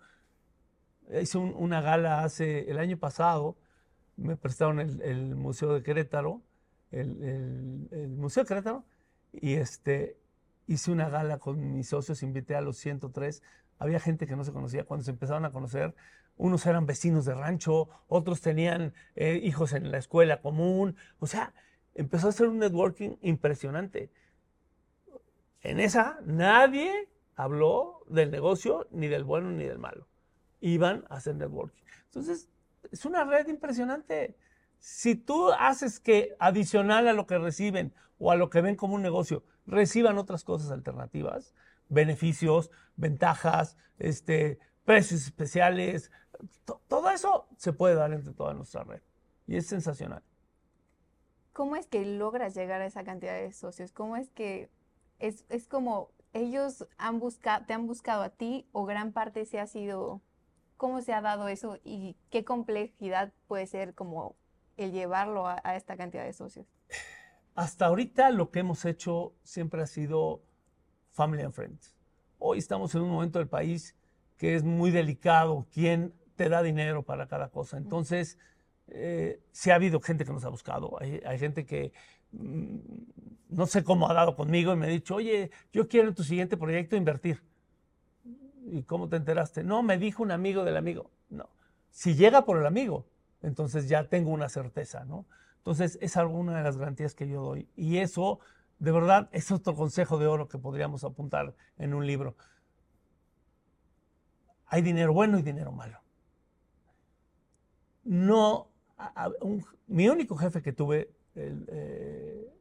Hice una gala hace el año pasado, me prestaron el, Museo de Querétaro, el, el, Museo de Querétaro, y este, hice una gala con mis socios, invité a los 103. Había gente que no se conocía. Cuando se empezaron a conocer, unos eran vecinos de rancho, otros tenían eh, hijos en la escuela común. O sea, empezó a ser un networking impresionante. En esa nadie habló del negocio, ni del bueno ni del malo. Iban a hacer networking. Entonces, es una red impresionante. Si tú haces que adicional a lo que reciben o a lo que ven como un negocio, reciban otras cosas alternativas, beneficios, ventajas, este, precios especiales, todo eso se puede dar entre toda nuestra red. Y es sensacional. ¿Cómo es que logras llegar a esa cantidad de socios? ¿Cómo es que es, es como ellos han buscado, te han buscado a ti o gran parte se ha sido, cómo se ha dado eso y qué complejidad puede ser como el llevarlo a, a esta cantidad de socios? Hasta ahorita lo que hemos hecho siempre ha sido family and friends. Hoy estamos en un momento del país que es muy delicado, quién te da dinero para cada cosa. Entonces, eh, ha habido gente que nos ha buscado, hay, gente que mm, no sé cómo ha dado conmigo y me ha dicho, oye, yo quiero en tu siguiente proyecto invertir. ¿Y cómo te enteraste? No, me dijo un amigo del amigo. No, si llega por el amigo, entonces ya tengo una certeza, ¿no? Entonces, es alguna de las garantías que yo doy. Y eso, de verdad, es otro consejo de oro que podríamos apuntar en un libro. Hay dinero bueno y dinero malo no, mi único jefe que tuve, eh,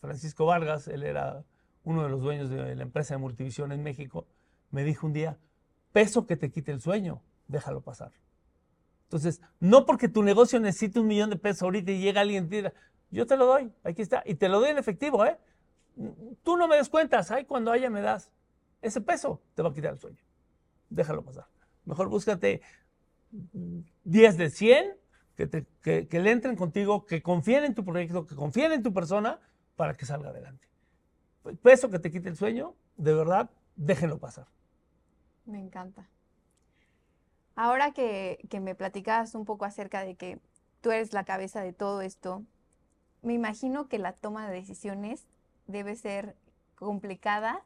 Francisco Vargas, él era uno de los dueños de la empresa de Multivisión en México, me dijo un día, peso que te quite el sueño, déjalo pasar. Entonces, no porque tu negocio necesite un millón de pesos ahorita y llega alguien y te diga, yo te lo doy, aquí está, y te lo doy en efectivo, ¿eh? Tú no me des cuentas, ahí cuando haya me das. Ese peso te va a quitar el sueño. Déjalo pasar. Mejor búscate 10 de 100 que, que, le entren contigo, que confíen en tu proyecto, que confíen en tu persona para que salga adelante. Eso que te quite el sueño, de verdad, déjenlo pasar. Me encanta. Ahora que, que me platicabas un poco acerca de que tú eres la cabeza de todo esto, me imagino que la toma de decisiones debe ser complicada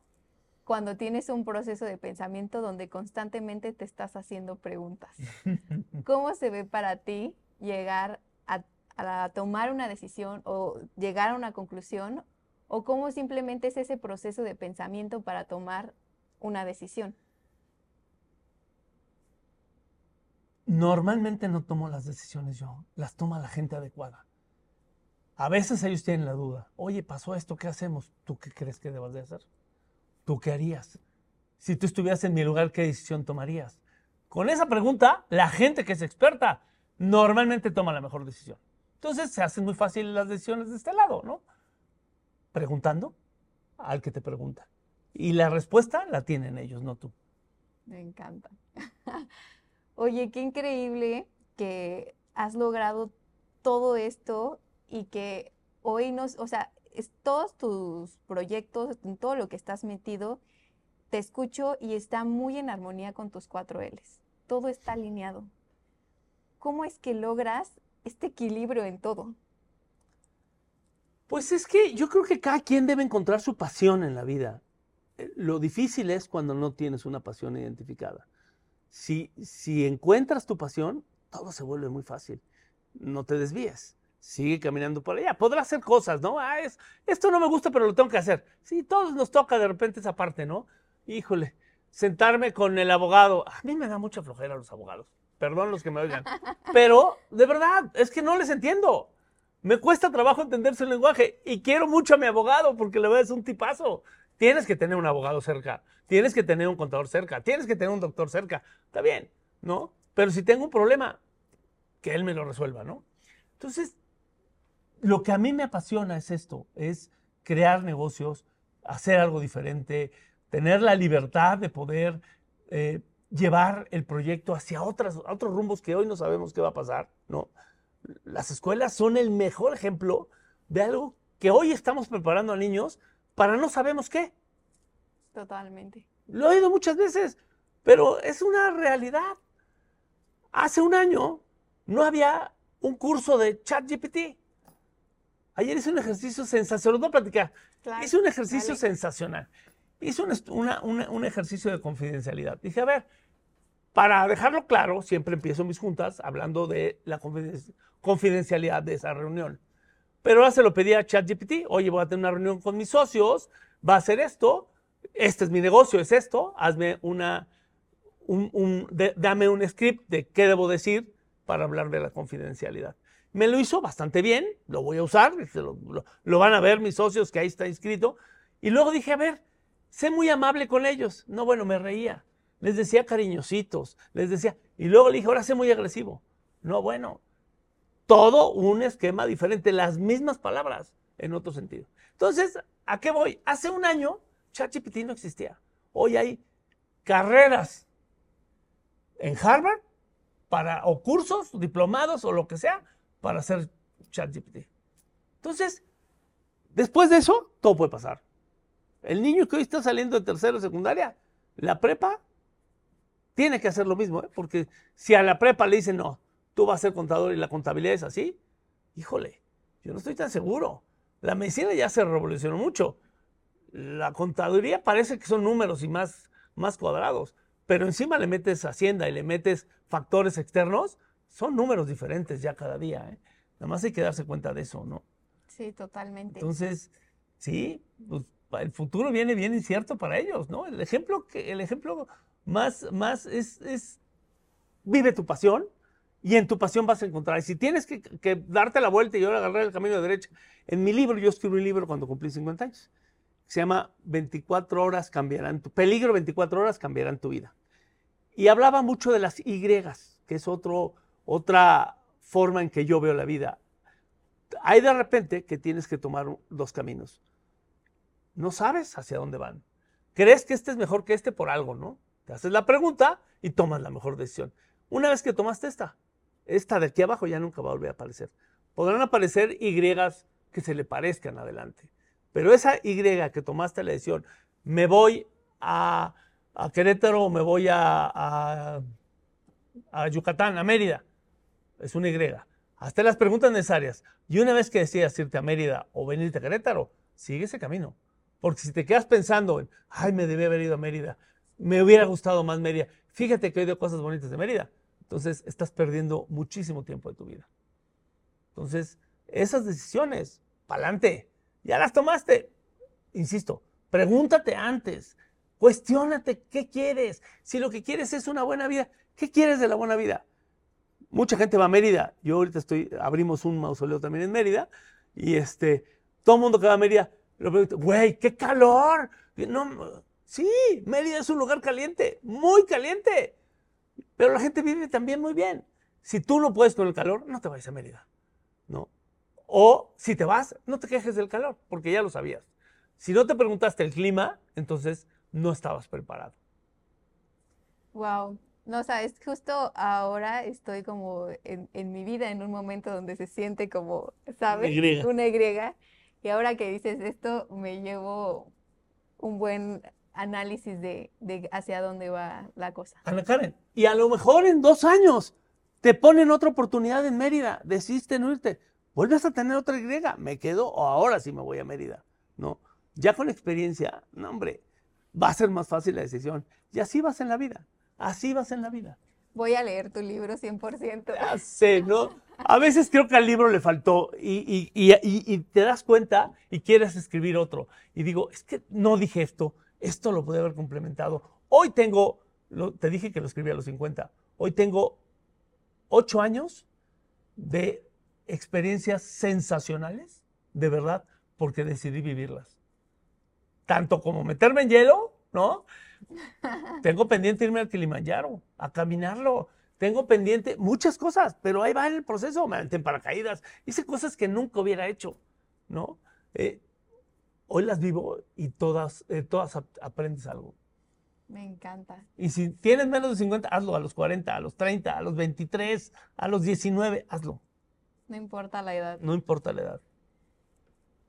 cuando tienes un proceso de pensamiento donde constantemente te estás haciendo preguntas. <laughs> ¿Cómo se ve para ti llegar a, tomar una decisión o llegar a una conclusión? ¿O cómo simplemente es ese proceso de pensamiento para tomar una decisión? Normalmente no tomo las decisiones yo, las toma la gente adecuada. A veces ellos tienen la duda, oye, pasó esto, ¿qué hacemos? ¿Tú qué crees que debas de hacer? ¿tú qué harías? Si tú estuvieras en mi lugar, ¿qué decisión tomarías? Con esa pregunta, la gente que es experta normalmente toma la mejor decisión. Entonces se hacen muy fácil las decisiones de este lado, ¿no? Preguntando al que te pregunta. Y la respuesta la tienen ellos, no tú. Me encanta. <laughs> Oye, qué increíble que has logrado todo esto y que hoy nos, o sea, todos tus proyectos, en todo lo que estás metido, te escucho y está muy en armonía con tus cuatro L's. Todo está alineado. ¿Cómo es que logras este equilibrio en todo? Pues es que yo creo que cada quien debe encontrar su pasión en la vida. Eh, lo difícil es cuando no tienes una pasión identificada. Si, si encuentras tu pasión, todo se vuelve muy fácil. No te desvíes. Sigue caminando por allá. Podrás hacer cosas, ¿no? Ah, es, esto no me gusta, pero lo tengo que hacer. Sí, todos nos toca de repente esa parte, ¿no? Híjole, sentarme con el abogado. A mí me da mucha flojera los abogados. Perdón los que me oigan. Pero, de verdad, es que no les entiendo. Me cuesta trabajo entender su lenguaje y quiero mucho a mi abogado porque le decir un tipazo. Tienes que tener un abogado cerca, tienes que tener un contador cerca, tienes que tener un doctor cerca. Está bien, ¿no? Pero si tengo un problema, que él me lo resuelva, ¿no? Entonces, lo que a mí me apasiona es esto, es crear negocios, hacer algo diferente, tener la libertad de poder eh, llevar el proyecto hacia otras, otros rumbos que hoy no sabemos qué va a pasar, ¿no? Las escuelas son el mejor ejemplo de algo que hoy estamos preparando a niños para no sabemos qué. Totalmente. Lo he oído muchas veces, pero es una realidad. Hace un año no había un curso de ChatGPT. Ayer hice un ejercicio sensacional, no platicar, hice un ejercicio sensacional. Hice un, ejercicio de confidencialidad. Dije, a ver, para dejarlo claro, siempre empiezo mis juntas hablando de la confidencialidad de esa reunión. Pero ahora se lo pedí a ChatGPT, oye, voy a tener una reunión con mis socios, va a hacer esto, este es mi negocio, es esto, hazme una, dame un script de qué debo decir para hablar de la confidencialidad. Me lo hizo bastante bien, lo voy a usar, lo, van a ver mis socios que ahí está inscrito. Y luego dije, a ver, sé muy amable con ellos. No, bueno, me reía. Les decía cariñositos, les decía. Y luego le dije, ahora sé muy agresivo. No, bueno, todo un esquema diferente, las mismas palabras en otro sentido. Entonces, ¿a qué voy? Hace un año, ChatGPT no existía. Hoy hay carreras en Harvard para, o cursos, diplomados o lo que sea, para hacer ChatGPT. Entonces, después de eso, todo puede pasar. El niño que hoy está saliendo de tercero secundaria, la prepa, tiene que hacer lo mismo, ¿eh? porque si a la prepa le dicen, no, tú vas a ser contador y la contabilidad es así, híjole, yo no estoy tan seguro. La medicina ya se revolucionó mucho. La contaduría parece que son números y más, más cuadrados, pero encima le metes hacienda y le metes factores externos, son números diferentes ya cada día. ¿eh? Nada más hay que darse cuenta de eso, ¿no? Sí, totalmente. Entonces, sí, pues, el futuro viene bien incierto para ellos, ¿no? El ejemplo, que, el ejemplo más, más es, es, vive tu pasión y en tu pasión vas a encontrar. Y si tienes que, darte la vuelta y ahora agarrar el camino de derecha, en mi libro, yo escribí un libro cuando cumplí 50 años, se llama 24 horas cambiarán tu, peligro 24 horas cambiarán tu vida. Y hablaba mucho de las Y, que es otro otra forma en que yo veo la vida. Hay de repente que tienes que tomar dos caminos. No sabes hacia dónde van. Crees que este es mejor que este por algo, ¿no? Te haces la pregunta y tomas la mejor decisión. Una vez que tomaste esta, esta de aquí abajo ya nunca va a volver a aparecer. Podrán aparecer Y que se le parezcan adelante. Pero esa Y que tomaste la decisión, me voy a, Querétaro o me voy a, a Yucatán, a Mérida, es una Y. Hasta las preguntas necesarias. Y una vez que decidas irte a Mérida o venirte a Querétaro, sigue ese camino. Porque si te quedas pensando en, ay, me debí haber ido a Mérida, me hubiera gustado más Mérida, fíjate que he oído cosas bonitas de Mérida. Entonces estás perdiendo muchísimo tiempo de tu vida. Entonces, esas decisiones, pa'lante, ya las tomaste. Insisto, pregúntate antes, cuestiónate qué quieres. Si lo que quieres es una buena vida, ¿qué quieres de la buena vida? mucha gente va a Mérida. Yo ahorita estoy, abrimos un mausoleo también en Mérida. Y este, todo el mundo que va a Mérida, güey, qué calor. No, sí, Mérida es un lugar caliente, muy caliente. Pero la gente vive también muy bien. Si tú no puedes con el calor, no te vayas a Mérida. ¿No? O si te vas, no te quejes del calor, porque ya lo sabías. Si no te preguntaste el clima, entonces no estabas preparado. Wow, no, sabes, justo ahora estoy como en, en, mi vida en un momento donde se siente como, ¿sabes? Una Y. Y ahora que dices esto, me llevo un buen análisis de, de, hacia dónde va la cosa. Ana Karen, y a lo mejor en dos años te ponen otra oportunidad en Mérida, decidiste no irte. vuelves a tener otra Y, me quedo o ahora sí me voy a Mérida, ¿no? Ya con experiencia, no hombre, va a ser más fácil la decisión. Y así vas en la vida, así vas en la vida. Voy a leer tu libro 100%. Ya sé, ¿no? <laughs> A veces creo que al libro le faltó y, y, te das cuenta y quieres escribir otro. Y digo, es que no dije esto, esto lo pude haber complementado. Hoy tengo, te dije que lo escribí a los 50, hoy tengo ocho años de experiencias sensacionales, de verdad, porque decidí vivirlas. Tanto como meterme en hielo, ¿no? <laughs> Tengo pendiente irme al Kilimanjaro, a caminarlo. Tengo pendiente muchas cosas, pero ahí va el proceso. Me aventé en paracaídas, hice cosas que nunca hubiera hecho, ¿no? Eh, hoy las vivo y todas, eh, todas aprendes algo. Me encanta. Y si tienes menos de 50, hazlo a los 40, a los 30, a los 23, a los 19, hazlo. No importa la edad. No importa la edad.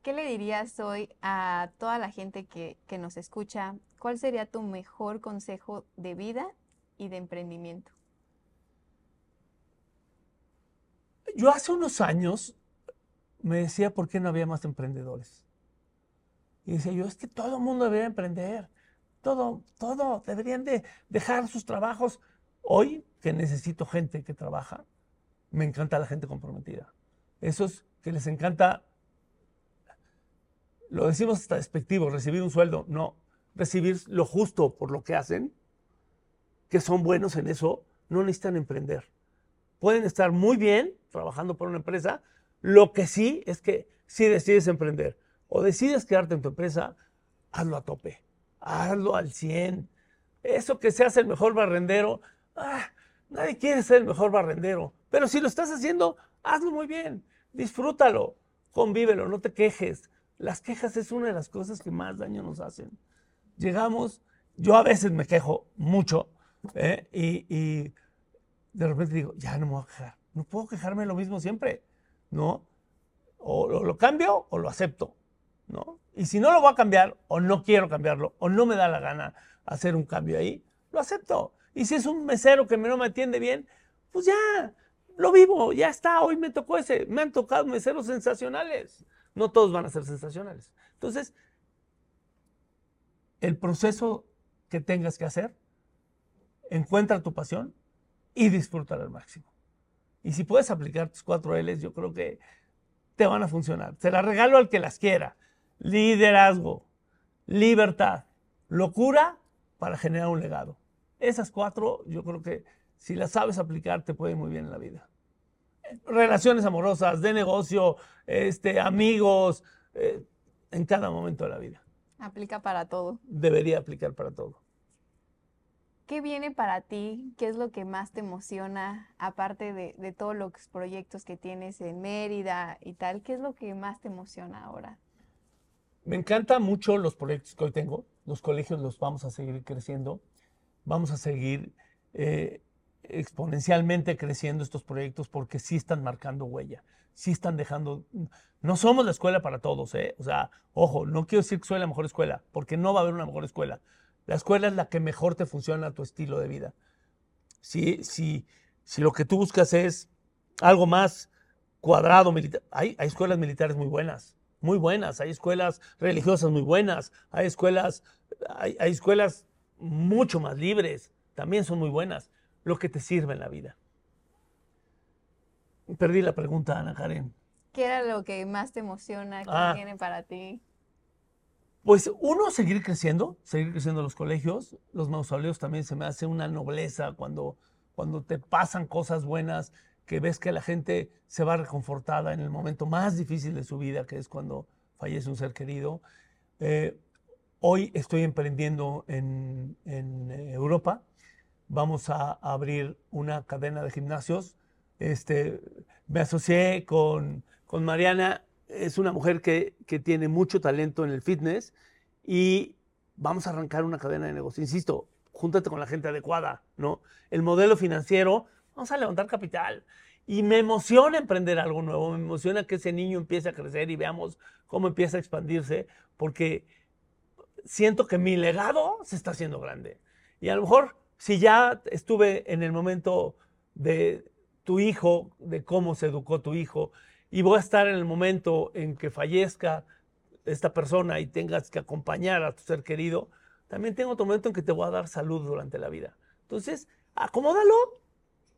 ¿Qué le dirías hoy a toda la gente que, que nos escucha? ¿Cuál sería tu mejor consejo de vida y de emprendimiento? Yo hace unos años me decía por qué no había más emprendedores. Y decía yo, es que todo el mundo debería emprender. Todo, todo, deberían de dejar sus trabajos. Hoy, que necesito gente que trabaja, me encanta la gente comprometida. Esos que les encanta, lo decimos hasta despectivo, recibir un sueldo. No, recibir lo justo por lo que hacen, que son buenos en eso, no necesitan emprender. Pueden estar muy bien trabajando por una empresa. Lo que sí es que si decides emprender o decides quedarte en tu empresa, hazlo a tope, hazlo al 100. Eso que seas el mejor barrendero, ah, nadie quiere ser el mejor barrendero, pero si lo estás haciendo, hazlo muy bien, disfrútalo, convívelo, no te quejes. Las quejas es una de las cosas que más daño nos hacen. Llegamos, yo a veces me quejo mucho ¿eh? y, de repente digo, ya no me voy a quejar, no puedo quejarme lo mismo siempre, ¿no? O lo cambio o lo acepto. ¿no? Y si no lo voy a cambiar, o no quiero cambiarlo, o no me da la gana hacer un cambio ahí, lo acepto. Y si es un mesero que no me atiende bien, pues ya, lo vivo, ya está, hoy me tocó ese. Me han tocado meseros sensacionales. No todos van a ser sensacionales. Entonces, el proceso que tengas que hacer, encuentra tu pasión y disfrútala al máximo. Y si puedes aplicar tus cuatro L's, yo creo que te van a funcionar. Se las regalo al que las quiera liderazgo, libertad, locura para generar un legado. Esas cuatro yo creo que si las sabes aplicar te puede ir muy bien en la vida. Relaciones amorosas, de negocio, este, amigos, eh, en cada momento de la vida. Aplica para todo. Debería aplicar para todo. ¿Qué viene para ti? ¿Qué es lo que más te emociona, aparte de, de todos los proyectos que tienes en Mérida y tal? ¿Qué es lo que más te emociona ahora? Me encantan mucho los proyectos que hoy tengo. Los colegios los vamos a seguir creciendo. Vamos a seguir eh, exponencialmente creciendo estos proyectos porque sí están marcando huella. Sí están dejando... No somos la escuela para todos, ¿eh? O sea, ojo, no quiero decir que soy la mejor escuela, porque no va a haber una mejor escuela. La escuela es la que mejor te funciona a tu estilo de vida. Si, si, si lo que tú buscas es algo más cuadrado, militar, hay, hay escuelas militares muy buenas muy buenas, hay escuelas religiosas muy buenas, hay escuelas, hay, escuelas mucho más libres, también son muy buenas, lo que te sirve en la vida. Perdí la pregunta, Ana Karen. ¿Qué era lo que más te emociona, que ah. tiene para ti? Pues uno, seguir creciendo, seguir creciendo los colegios. Los mausoleos también se me hace una nobleza cuando, cuando te pasan cosas buenas que ves que la gente se va reconfortada en el momento más difícil de su vida, que es cuando fallece un ser querido. Eh, hoy estoy emprendiendo en, Europa. Vamos a abrir una cadena de gimnasios. Este, me asocié con, con Mariana, es una mujer que, que tiene mucho talento en el fitness y vamos a arrancar una cadena de negocios. Insisto, júntate con la gente adecuada, ¿no? El modelo financiero vamos a levantar capital. Y me emociona emprender algo nuevo, me emociona que ese niño empiece a crecer y veamos cómo empieza a expandirse, porque siento que mi legado se está haciendo grande. Y a lo mejor si ya estuve en el momento de tu hijo, de cómo se educó tu hijo, y voy a estar en el momento en que fallezca esta persona y tengas que acompañar a tu ser querido, también tengo otro momento en que te voy a dar salud durante la vida. Entonces, acomódalo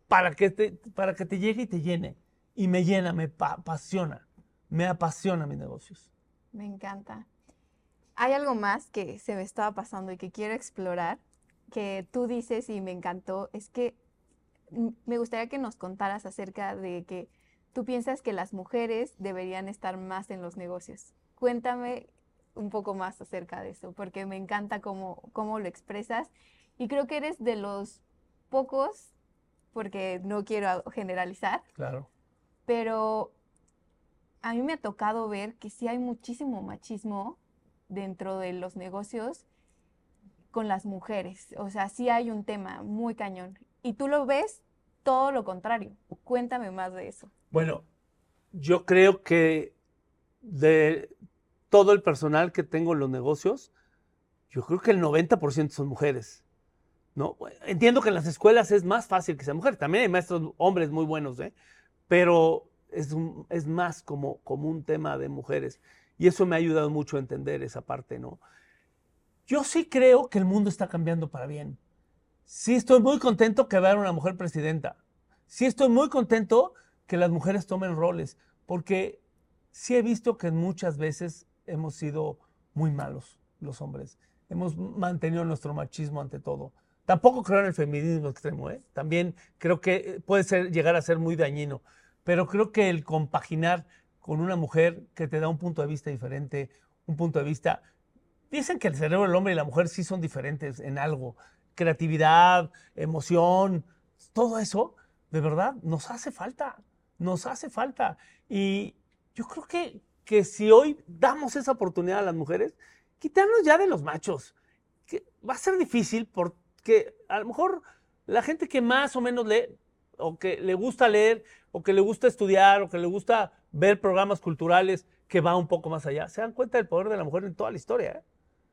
para que te, para que te llegue y te llene. Y me llena, me apasiona, me apasiona mis negocios. Me encanta. Hay algo más que se me estaba pasando y que quiero explorar, que tú dices y me encantó, es que me gustaría que nos contaras acerca de que tú piensas que las mujeres deberían estar más en los negocios. Cuéntame un poco más acerca de eso, porque me encanta cómo, cómo lo expresas y creo que eres de los pocos, porque no quiero generalizar. Claro. Pero a mí me ha tocado ver que sí hay muchísimo machismo dentro de los negocios con las mujeres. O sea, sí hay un tema muy cañón. Y tú lo ves todo lo contrario. Cuéntame más de eso. Bueno, yo creo que de todo el personal que tengo en los negocios, yo creo que el 90% son mujeres. ¿no? Entiendo que en las escuelas es más fácil que sean mujeres. También hay maestros hombres muy buenos, ¿eh? pero es, es más como, como un tema de mujeres. Y eso me ha ayudado mucho a entender esa parte, ¿no? Yo sí creo que el mundo está cambiando para bien. Sí estoy muy contento que vea una mujer presidenta. Sí estoy muy contento que las mujeres tomen roles, porque sí he visto que muchas veces hemos sido muy malos los hombres. Hemos mantenido nuestro machismo ante todo. Tampoco creo en el feminismo extremo, ¿eh? También creo que puede ser, llegar a ser muy dañino. Pero creo que el compaginar con una mujer que te da un punto de vista diferente, un punto de vista... Dicen que el cerebro del hombre y la mujer sí son diferentes en algo. Creatividad, emoción, todo eso, de verdad, nos hace falta. Nos hace falta. Y yo creo que, que si hoy damos esa oportunidad a las mujeres, quitarnos ya de los machos, que va a ser difícil porque a lo mejor la gente que más o menos lee, o que le gusta leer, o que le gusta estudiar, o que le gusta ver programas culturales que va un poco más allá, se dan cuenta del poder de la mujer en toda la historia. ¿eh?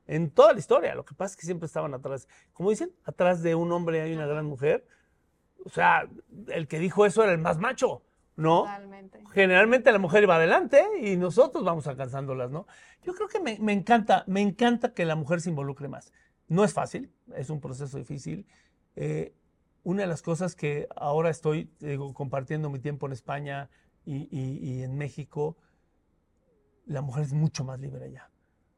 En toda la historia. Lo que pasa es que siempre estaban atrás. Como dicen, atrás de un hombre hay una gran mujer. O sea, el que dijo eso era el más macho, ¿no? Totalmente. Generalmente la mujer iba adelante y nosotros vamos alcanzándolas, ¿no? Yo creo que me, me encanta, me encanta que la mujer se involucre más. No es fácil, es un proceso difícil. Eh, una de las cosas que ahora estoy compartiendo mi tiempo en España y, en México, la mujer es mucho más libre allá.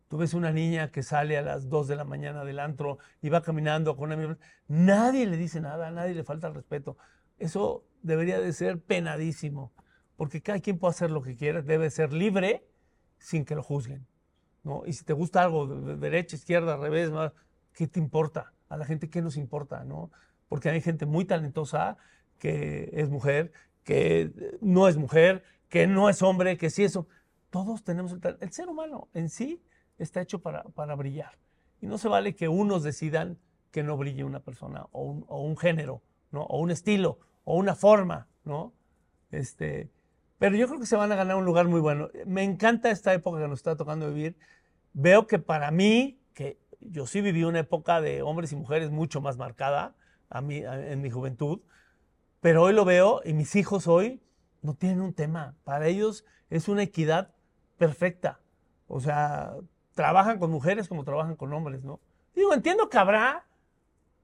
Tú ves una niña que sale a las 2 de la mañana del antro y va caminando con amigos. Nadie le dice nada, nadie le falta el respeto. Eso debería de ser penadísimo, porque cada quien puede hacer lo que quiera, debe ser libre sin que lo juzguen. ¿no? Y si te gusta algo de derecha, izquierda, revés, ¿qué te importa? A la gente, ¿qué nos importa? ¿no? porque hay gente muy talentosa que es mujer, que no es mujer, que no es hombre, que sí eso. Todos tenemos el. El ser humano en sí está hecho para, para brillar. Y no se vale que unos decidan que no brille una persona o un, o un género, ¿no? o un estilo, o una forma, ¿no? Este, pero yo creo que se van a ganar un lugar muy bueno. Me encanta esta época que nos está tocando vivir. Veo que para mí, que yo sí viví una época de hombres y mujeres mucho más marcada, a mí, en mi juventud, pero hoy lo veo y mis hijos hoy no tienen un tema. Para ellos es una equidad perfecta. O sea, trabajan con mujeres como trabajan con hombres, ¿no? Digo, entiendo que habrá,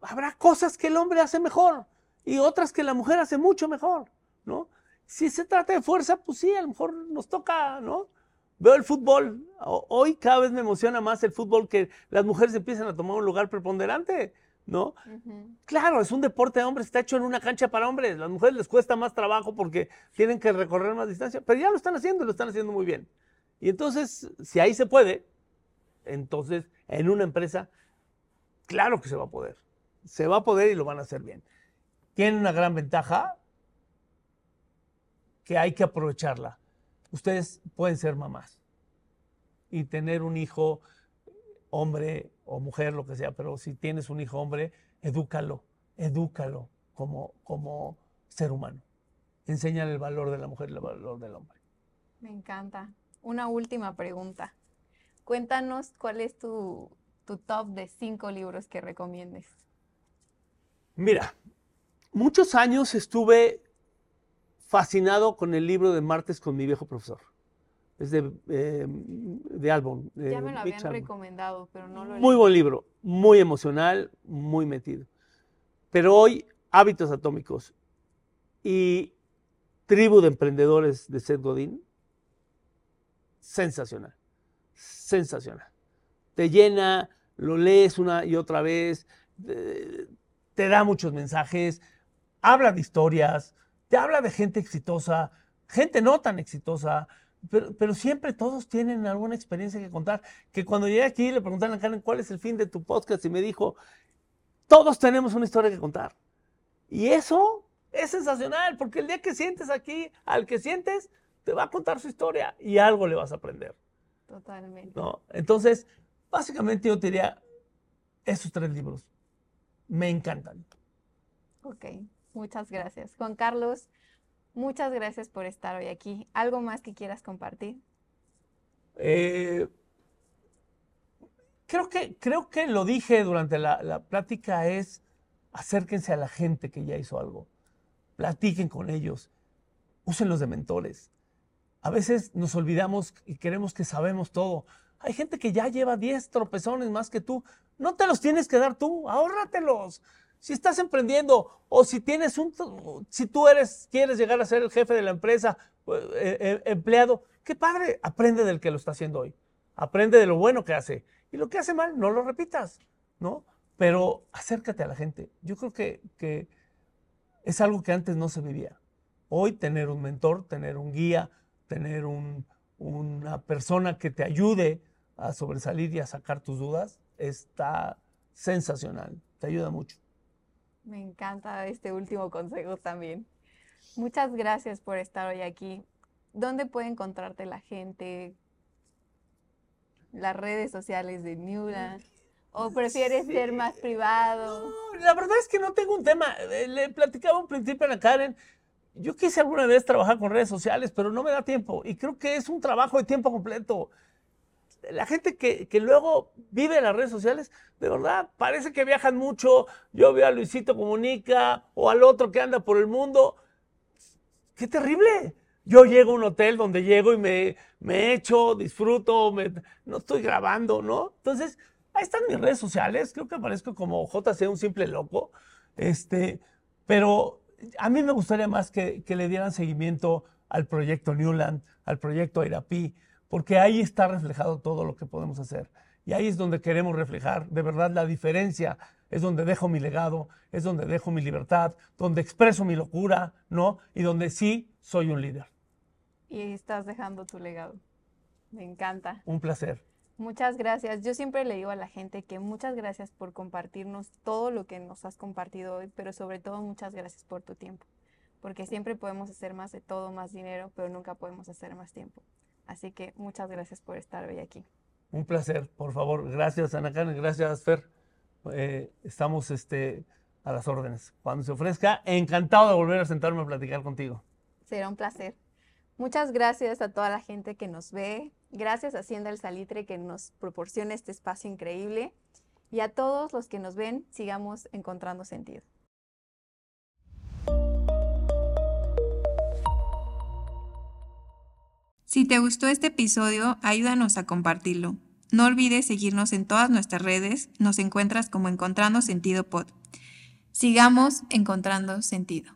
habrá cosas que el hombre hace mejor y otras que la mujer hace mucho mejor, ¿no? Si se trata de fuerza, pues sí, a lo mejor nos toca, ¿no? Veo el fútbol. Hoy cada vez me emociona más el fútbol que las mujeres empiezan a tomar un lugar preponderante. ¿no? Claro, es un deporte de hombres, está hecho en una cancha para hombres. Las mujeres les cuesta más trabajo porque tienen que recorrer más distancia, pero ya lo están haciendo, lo están haciendo muy bien. Y entonces, si ahí se puede, entonces en una empresa, claro que se va a poder. Se va a poder y lo van a hacer bien. Tiene una gran ventaja que hay que aprovecharla. Ustedes pueden ser mamás y tener un hijo hombre o mujer, lo que sea, pero si tienes un hijo hombre, edúcalo, edúcalo como, como ser humano. Enséñale el valor de la mujer y el valor del hombre. Me encanta. Una última pregunta. Cuéntanos cuál es tu, tu top de cinco libros que recomiendes. Mira, muchos años estuve fascinado con el libro de Martes con mi viejo profesor. Es de, eh, de Albon. Ya me lo habían recomendado, pero no lo Muy buen libro, muy emocional, muy metido. Pero hoy, Hábitos Atómicos y Tribu de Emprendedores de Seth Godin, sensacional, sensacional. Te llena, lo lees una y otra vez, te da muchos mensajes, habla de historias, te habla de gente exitosa, gente no tan exitosa, pero, siempre todos tienen alguna experiencia que contar. Que cuando llegué aquí le preguntaron a Karen cuál es el fin de tu podcast y me dijo, todos tenemos una historia que contar. Y eso es sensacional, porque el día que sientes aquí, al que sientes, te va a contar su historia y algo le vas a aprender. Totalmente. ¿no? Entonces, básicamente yo te diría, esos tres libros me encantan. Ok, muchas gracias. Juan Carlos, muchas gracias por estar hoy aquí. ¿Algo más que quieras compartir? Eh, creo, que, creo que lo dije durante la, la plática, es acérquense a la gente que ya hizo algo. Platiquen con ellos. Úsenlos de mentores. A veces nos olvidamos y queremos que sabemos todo. Hay gente que ya lleva 10 tropezones más que tú. No te los tienes que dar tú, ahórratelos. Si estás emprendiendo o si tienes un, si tú eres, quieres llegar a ser el jefe de la empresa, eh, eh, empleado, qué padre, aprende del que lo está haciendo hoy. Aprende de lo bueno que hace. Y lo que hace mal, no lo repitas, ¿no? Pero acércate a la gente. Yo creo que es algo que antes no se vivía. Hoy tener un mentor, tener un guía, tener una persona que te ayude a sobresalir y a sacar tus dudas, está sensacional, te ayuda mucho. Me encanta este último consejo también. Muchas gracias por estar hoy aquí. ¿Dónde puede encontrarte la gente? Las redes sociales de Newland. ¿O prefieres ser más privado? la verdad es que no tengo un tema. Eh, le platicaba un principio a Karen yo quise alguna vez trabajar con redes sociales, pero no me da tiempo. Y creo que es un trabajo de tiempo completo. La gente que, luego vive en las redes sociales, de verdad, parece que viajan mucho. Yo veo a Luisito Comunica o al otro que anda por el mundo. ¡Qué terrible! Yo llego a un hotel donde llego y me, me echo, disfruto, no estoy grabando, ¿no? Entonces, ahí están mis redes sociales. Creo que aparezco como JC, un simple loco. Este, pero a mí me gustaría más que, le dieran seguimiento al proyecto Newland, al proyecto Airapi, porque ahí está reflejado todo lo que podemos hacer. Y ahí es donde queremos reflejar de verdad la diferencia. Es donde dejo mi legado, es donde dejo mi libertad, donde expreso mi locura, ¿no? Y donde sí soy un líder. Y estás dejando tu legado. Me encanta. Un placer. Muchas gracias. Yo siempre le digo a la gente que muchas gracias por compartirnos todo lo que nos has compartido hoy, pero sobre todo muchas gracias por tu tiempo, porque siempre podemos hacer más de todo, más dinero, pero nunca podemos hacer más tiempo. Así que muchas gracias por estar hoy aquí. Un placer, por favor. Gracias, Ana Karen. Gracias, Fer. Eh, estamos este, a las órdenes. Cuando se ofrezca, encantado de volver a sentarme a platicar contigo. Será un placer. Muchas gracias a toda la gente que nos ve. Gracias a Hacienda El Salitre que nos proporciona este espacio increíble. Y a todos los que nos ven, sigamos encontrando sentido. Si te gustó este episodio, ayúdanos a compartirlo. No olvides seguirnos en todas nuestras redes. Nos encuentras como Encontrando Sentido Pod. Sigamos encontrando sentido.